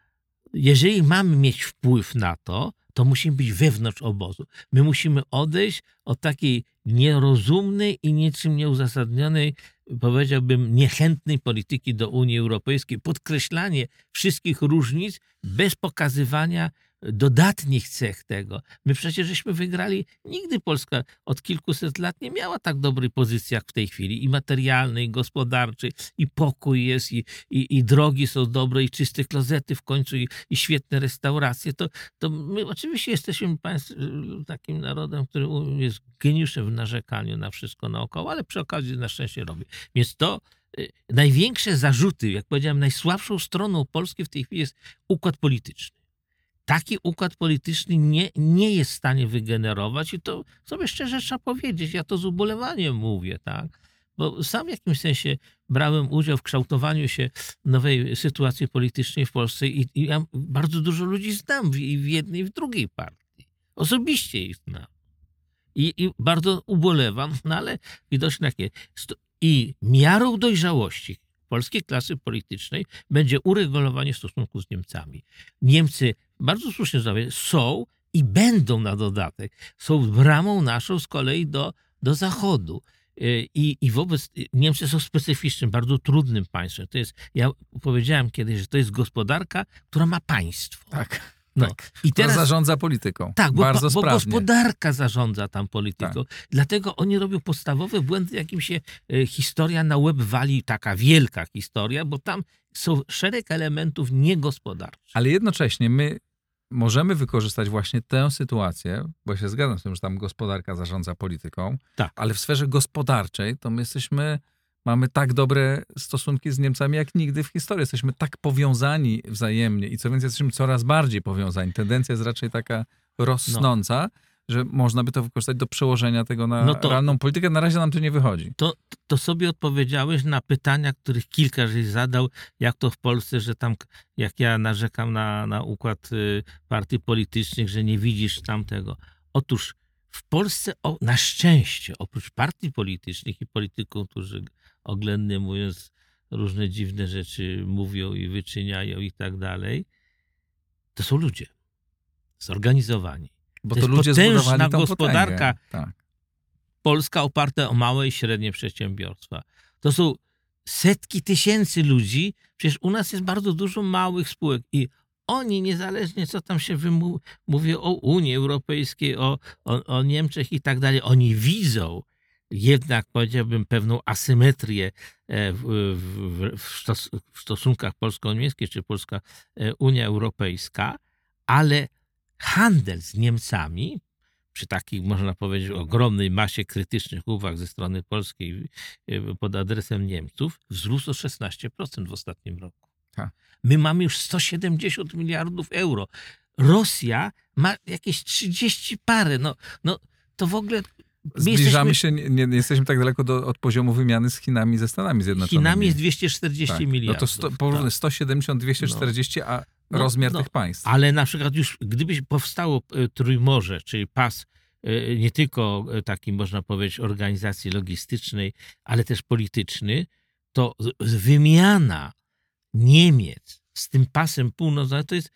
jeżeli mamy mieć wpływ na to, to musimy być wewnątrz obozu. My musimy odejść od takiej nierozumnej i niczym nieuzasadnionej, powiedziałbym, niechętnej polityki do Unii Europejskiej. Podkreślanie wszystkich różnic bez pokazywania dodatnich cech tego. My przecież żeśmy wygrali, nigdy Polska od kilkuset lat nie miała tak dobrej pozycji jak w tej chwili, i materialnej, i gospodarczej, i pokój jest, i, i, i drogi są dobre, i czyste klozety w końcu, i, i świetne restauracje. To, to my oczywiście jesteśmy państw, takim narodem, który jest geniuszem w narzekaniu na wszystko naokoło, ale przy okazji na szczęście robi. Więc to y, największe zarzuty, jak powiedziałem, najsłabszą stroną Polski w tej chwili jest układ polityczny taki układ polityczny nie, nie jest w stanie wygenerować i to sobie szczerze trzeba powiedzieć, ja to z ubolewaniem mówię, tak? Bo sam w jakimś sensie brałem udział w kształtowaniu się nowej sytuacji politycznej w Polsce i, i ja bardzo dużo ludzi znam w, i w jednej i w drugiej partii. Osobiście ich znam. I, I bardzo ubolewam, no ale widocznie takie. I miarą dojrzałości polskiej klasy politycznej będzie uregulowanie stosunków z Niemcami. Niemcy, bardzo słusznie zauważyłem, są i będą na dodatek, są bramą naszą z kolei do, do Zachodu. Y, I, I wobec Niemcy są specyficznym, bardzo trudnym państwem. To jest, ja powiedziałem kiedyś, że to jest gospodarka, która ma państwo. Tak. No. tak. I Która teraz zarządza polityką. tak, bo, Bardzo bo sprawnie. Tak. gospodarka zarządza tam polityką. Dlatego oni robią podstawowe błędy, jakim się e, historia na łeb wali, taka wielka historia, bo tam są szereg elementów niegospodarczych. Ale jednocześnie my możemy wykorzystać właśnie tę sytuację, bo się zgadzam z tym, że tam gospodarka zarządza polityką, Tak. ale w sferze gospodarczej to my jesteśmy, mamy tak dobre stosunki z Niemcami jak nigdy w historii. Jesteśmy tak powiązani wzajemnie i co więcej, jesteśmy coraz bardziej powiązani. Tendencja jest raczej taka rosnąca, że można by to wykorzystać do przełożenia tego na No to- realną politykę. Na razie nam to nie wychodzi. To, to sobie odpowiedziałeś na pytania, których kilka żeś zadał, jak to w Polsce, że tam, jak ja narzekam na, na układ y, partii politycznych, że nie widzisz tamtego. Otóż w Polsce, o, na szczęście, oprócz partii politycznych i polityków, którzy oględnie mówiąc różne dziwne rzeczy mówią i wyczyniają i tak dalej, to są ludzie zorganizowani. Bo To to, jest ludzie potężna gospodarka. Tak. Polska oparta o małe i średnie przedsiębiorstwa. To są setki tysięcy ludzi. Przecież u nas jest bardzo dużo małych spółek i oni, niezależnie co tam się wymu- mówi o Unii Europejskiej, o, o, o Niemczech i tak dalej, oni widzą jednak, powiedziałbym, pewną asymetrię e, w, w, w, stos, w stosunkach polsko-niemieckich czy Polska-Unia Europejska, ale handel z Niemcami przy takiej, można powiedzieć, ogromnej masie krytycznych uwag ze strony polskiej y, pod adresem Niemców, wzrósł o 16% w ostatnim roku. Tak. My mamy już 170 miliardów euro. Rosja ma jakieś 30 parę. No, no to w ogóle. my Zbliżamy jesteśmy- się, nie, nie jesteśmy tak daleko do, od poziomu wymiany z Chinami ze Stanami Zjednoczonymi. Chinami jest 240 tak. miliardów. No to sto, porównaj tak. 170, 240, a No, rozmiar no, tych państw. Ale na przykład już gdyby powstało e, Trójmorze, czyli pas e, nie tylko e, taki, można powiedzieć, organizacji logistycznej, ale też polityczny, to wymiana Niemiec z tym pasem północnym, to jest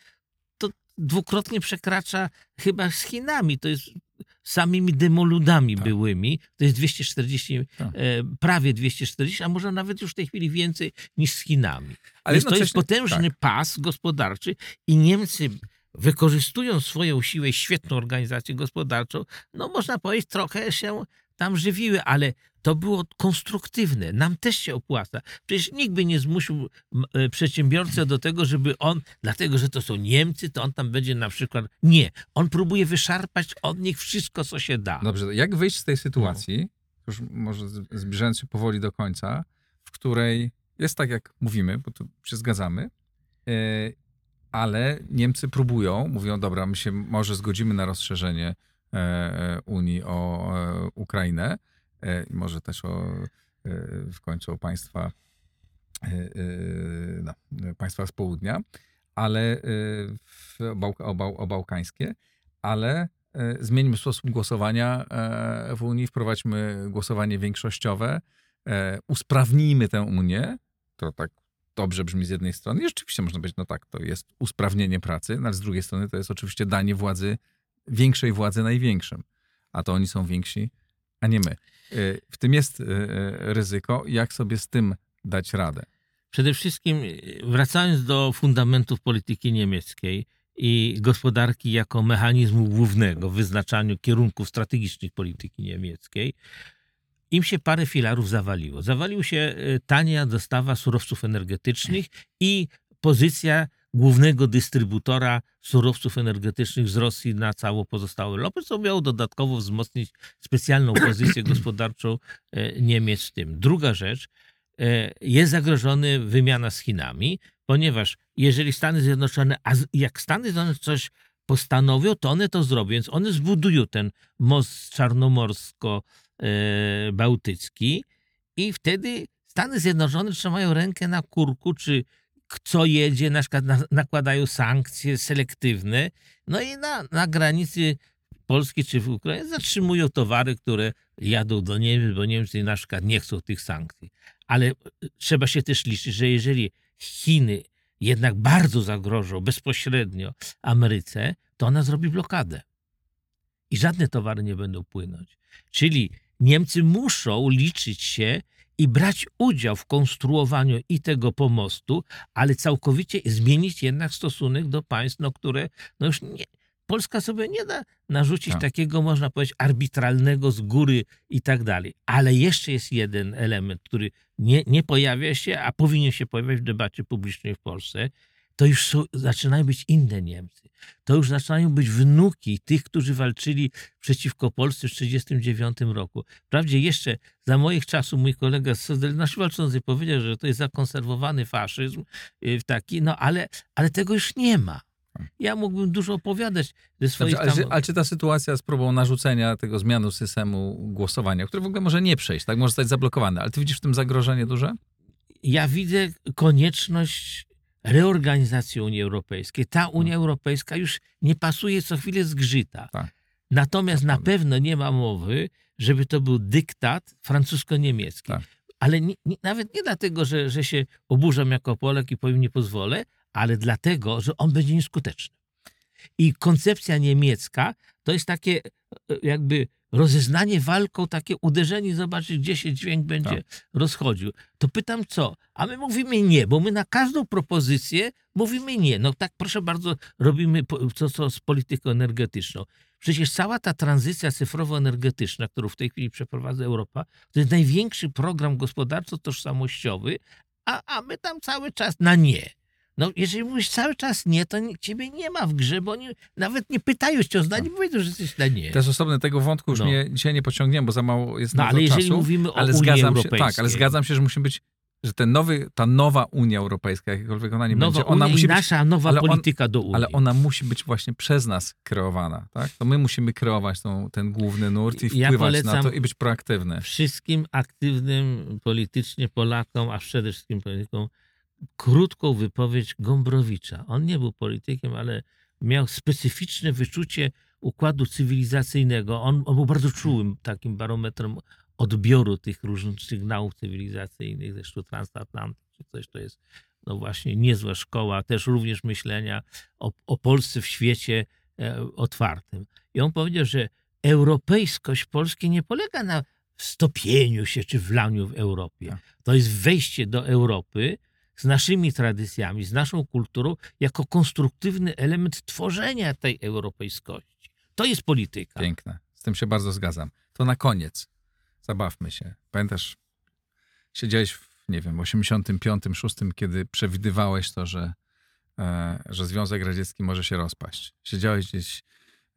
to dwukrotnie przekracza chyba z Chinami. To jest samymi demoludami Tak. byłymi. To jest 240, Tak. e, prawie 240, a może nawet już w tej chwili więcej niż z Chinami. Ale Więc to jest potężny tak. pas gospodarczy i Niemcy wykorzystują swoją siłę świetną organizację gospodarczą, no można powiedzieć, trochę się tam żywiły, ale to było konstruktywne. Nam też się opłaca. Przecież nikt by nie zmusił e, przedsiębiorcę do tego, żeby on, dlatego że to są Niemcy, to on tam będzie na przykład. Nie. On próbuje wyszarpać od nich wszystko, co się da. Dobrze, jak wyjść z tej sytuacji, już może zbliżając się powoli do końca, w której jest tak, jak mówimy, bo tu się zgadzamy, e, ale Niemcy próbują, mówią, dobra, my się może zgodzimy na rozszerzenie e, Unii o Ukrainę, może też o e, w końcu o państwa, e, e, no, państwa z południa, ale e, w, o, o, bał, o bałkańskie, ale e, zmieńmy sposób głosowania e, w Unii, wprowadźmy głosowanie większościowe, e, usprawnijmy tę Unię. To tak dobrze brzmi z jednej strony. I rzeczywiście można powiedzieć, no tak, to jest usprawnienie pracy, no ale z drugiej strony to jest oczywiście danie władzy, większej władzy największym. A to oni są więksi, a nie my. E, W tym jest e, e, ryzyko. Jak sobie z tym dać radę? Przede wszystkim wracając do fundamentów polityki niemieckiej i gospodarki jako mechanizmu głównego w wyznaczaniu kierunków strategicznych polityki niemieckiej, im się parę filarów zawaliło. Zawalił się tania dostawa surowców energetycznych i pozycja głównego dystrybutora surowców energetycznych z Rosji na całą pozostałą Europę, co miało dodatkowo wzmocnić specjalną pozycję gospodarczą e, Niemiec w tym. Druga rzecz, e, jest zagrożony wymiana z Chinami. ponieważ jeżeli Stany Zjednoczone, a jak Stany Zjednoczone coś postanowią, to one to zrobią, więc one zbudują ten most czarnomorsko-bałtycki i wtedy Stany Zjednoczone trzymają rękę na kurku, czy kto jedzie, na przykład na- nakładają sankcje selektywne, no i na, na granicy Polski czy w Ukrainie zatrzymują towary, które jadą do Niemiec, bo Niemcy na przykład nie chcą tych sankcji. Ale e, trzeba się też liczyć, że jeżeli Chiny jednak bardzo zagrożą bezpośrednio Ameryce, to ona zrobi blokadę. I żadne towary nie będą płynąć. Czyli Niemcy muszą liczyć się i brać udział w konstruowaniu i tego pomostu, ale całkowicie zmienić jednak stosunek do państw, no, które no już nie, Polska sobie nie da narzucić Tak. takiego, można powiedzieć, arbitralnego z góry i tak dalej. Ale jeszcze jest jeden element, który nie, nie pojawia się, a powinien się pojawiać w debacie publicznej w Polsce. To już są, zaczynają być inne Niemcy. To już zaczynają być wnuki tych, którzy walczyli przeciwko Polsce w 1939 roku. Wprawdzie jeszcze za moich czasów mój kolega z Solidarności Walczącej powiedział, że to jest zakonserwowany faszyzm y, taki, no ale, ale tego już nie ma. Ja mógłbym dużo opowiadać ze swoich ale, tam... czy, ale czy ta sytuacja z próbą narzucenia tego zmianu systemu głosowania, który w ogóle może nie przejść, tak może zostać zablokowany, ale ty widzisz w tym zagrożenie duże? ja widzę konieczność reorganizacji Unii Europejskiej. Ta Unia Europejska już nie pasuje co chwilę zgrzyta. Tak. Natomiast To na pewno nie ma mowy, żeby to był dyktat francusko-niemiecki. Tak. Ale nie, nie, nawet nie dlatego, że, że się oburzam jako Polak i powiem nie pozwolę, ale dlatego, że on będzie nieskuteczny. I koncepcja niemiecka to jest takie e, jakby rozeznanie walką, takie uderzenie, zobaczyć, gdzie się dźwięk będzie rozchodził. To pytam co? A my mówimy nie, bo my na każdą propozycję mówimy nie. No tak, proszę bardzo, robimy co, co z polityką energetyczną. Przecież cała ta tranzycja cyfrowo-energetyczna, którą w tej chwili przeprowadza Europa, to jest największy program gospodarczo-tożsamościowy, a, a my tam cały czas na nie. No, jeżeli mówisz cały czas nie, to ciebie nie ma w grze, bo oni nawet nie pytają cię o zdanie, bo powiedzą, że jesteś na nie. To jest osobny tego wątku już No. nie, dzisiaj nie pociągniemy, bo za mało jest No na ale to jeżeli czasu. mówimy o ale Unii zgadzam Europejskiej. się, tak, ale zgadzam się, że musi być, że ten nowy, ta nowa Unia Europejska, jakkolwiek ona nie Nowa będzie, ona Unia musi i być, nasza nowa ale on- polityka do Unii. ale ona musi być właśnie przez nas kreowana, tak? To my musimy kreować tą, ten główny nurt i Ja wpływać na to i być proaktywne. wszystkim aktywnym politycznie Polakom, a przede wszystkim politykom, krótką wypowiedź Gombrowicza. On nie był politykiem, ale miał specyficzne wyczucie układu cywilizacyjnego. On, on był bardzo czułym takim barometrem odbioru tych różnych sygnałów cywilizacyjnych, zresztą transatlantyk czy coś, to jest no właśnie niezła szkoła, też również myślenia o, o Polsce w świecie e, otwartym. I on powiedział, że europejskość Polski nie polega na stopieniu się czy wlaniu w Europie. Tak. To jest wejście do Europy z naszymi tradycjami, z naszą kulturą, jako konstruktywny element tworzenia tej europejskości. To jest polityka. Piękne. Z tym się bardzo zgadzam. To na koniec. Zabawmy się. Pamiętasz, siedziałeś w, nie wiem, 85, 6, kiedy przewidywałeś to, że, e, że Związek Radziecki może się rozpaść. Siedziałeś gdzieś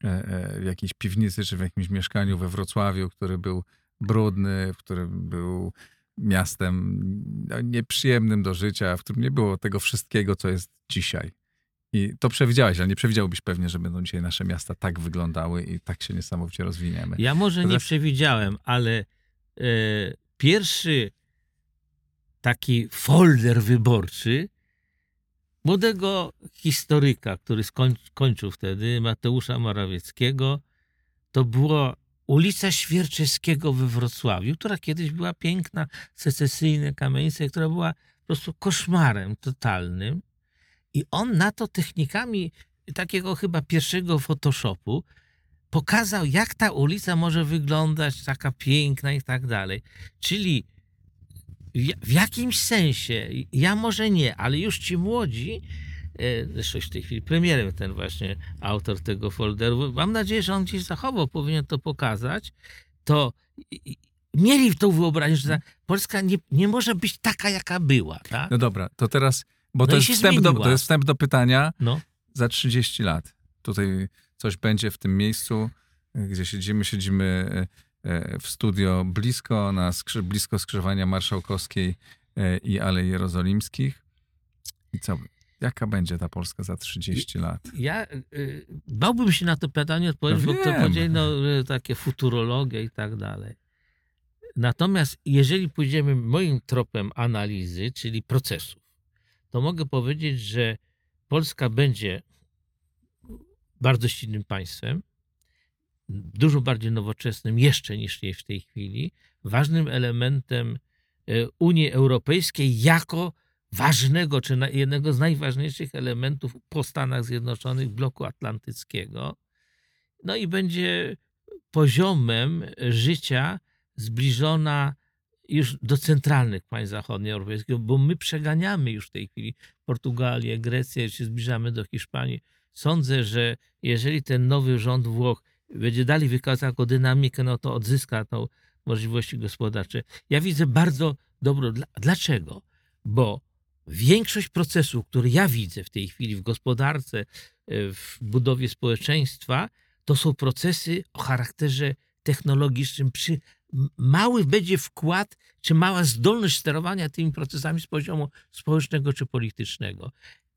e, e, w jakiejś piwnicy czy w jakimś mieszkaniu we Wrocławiu, który był brudny, w którym był miastem no, nieprzyjemnym do życia, w którym nie było tego wszystkiego, co jest dzisiaj. I to przewidziałeś, ale nie przewidziałbyś pewnie, że będą dzisiaj nasze miasta tak wyglądały i tak się niesamowicie rozwiniemy. Ja może nie przewidziałem, ale e, pierwszy taki folder wyborczy młodego historyka, który skoń, kończył wtedy, Mateusza Morawieckiego, to była ulica Świerczewskiego we Wrocławiu, która kiedyś była piękna, secesyjna kamienica, która była po prostu koszmarem totalnym. I on na to technikami takiego chyba pierwszego Photoshopu pokazał, jak ta ulica może wyglądać, taka piękna i tak dalej. Czyli w, jakimś sensie, ja może nie, ale już ci młodzi, zresztą w tej chwili premierem ten właśnie autor tego folderu, mam nadzieję, że on gdzieś zachował, powinien to pokazać, to mieli tą wyobraźnię, że Polska nie, nie może być taka, jaka była. Tak? No dobra, to teraz, bo No to, jest wstęp do, to jest wstęp do pytania No. za 30 lat. Tutaj coś będzie w tym miejscu, gdzie siedzimy, siedzimy e, e, w studio blisko, na skrzy, blisko skrzyżowania Marszałkowskiej e, i Alei Jerozolimskich. I co? Jaka będzie ta Polska za 30 lat? Ja y, bałbym się na to pytanie odpowiedzieć, No bo to powiedzieli no, y, takie futurologia i tak dalej. Natomiast jeżeli pójdziemy moim tropem analizy, czyli procesów, to mogę powiedzieć, że Polska będzie bardzo silnym państwem, dużo bardziej nowoczesnym jeszcze niż jest w tej chwili, ważnym elementem y, Unii Europejskiej jako ważnego, czy jednego z najważniejszych elementów po Stanach Zjednoczonych bloku atlantyckiego. No i będzie poziomem życia zbliżona już do centralnych państw zachodnioeuropejskich, bo my przeganiamy już w tej chwili Portugalię, Grecję, się zbliżamy do Hiszpanii. Sądzę, że jeżeli ten nowy rząd Włoch będzie dalej wykazał taką dynamikę, no to odzyska tą możliwości gospodarcze. Ja widzę bardzo dobro. Dla- Dlaczego? Bo większość procesów, które ja widzę w tej chwili w gospodarce, e, w budowie społeczeństwa, to są procesy o charakterze technologicznym. Przy mały będzie wkład, czy mała zdolność sterowania tymi procesami z poziomu społecznego czy politycznego.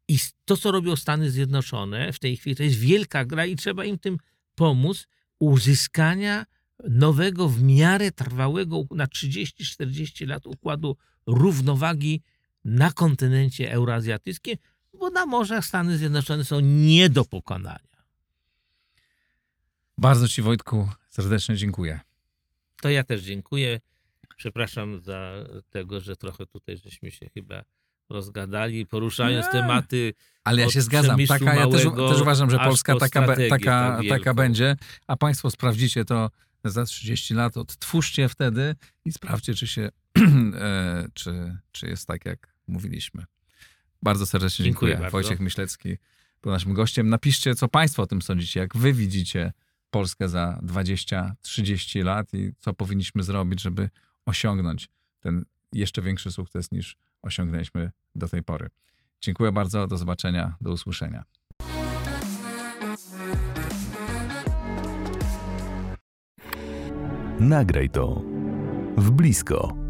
I to, co robią Stany Zjednoczone w tej chwili, to jest wielka gra i trzeba im tym pomóc uzyskania nowego, w miarę trwałego na 30-40 lat układu równowagi na kontynencie euroazjatyckim, bo na morzach Stany Zjednoczone są nie do pokonania. Bardzo Ci, Wojtku, serdecznie dziękuję. To ja też dziękuję. Przepraszam za tego, że trochę tutaj żeśmy się chyba rozgadali, poruszając Nie. tematy. Ale ja się zgadzam. Taka, ja też, też uważam, że Polska po taka, taka, tak taka będzie, a Państwo sprawdzicie to za 30 lat, odtwórzcie wtedy i sprawdźcie, czy się, e, czy, czy jest tak, jak mówiliśmy. Bardzo serdecznie Dziękuję dziękuję. bardzo. Wojciech Myślecki był naszym gościem. Napiszcie, co Państwo o tym sądzicie, jak Wy widzicie Polskę za 20-30 lat i co powinniśmy zrobić, żeby osiągnąć ten jeszcze większy sukces niż osiągnęliśmy do tej pory. Dziękuję bardzo, do zobaczenia, do usłyszenia. Nagraj to w blisko.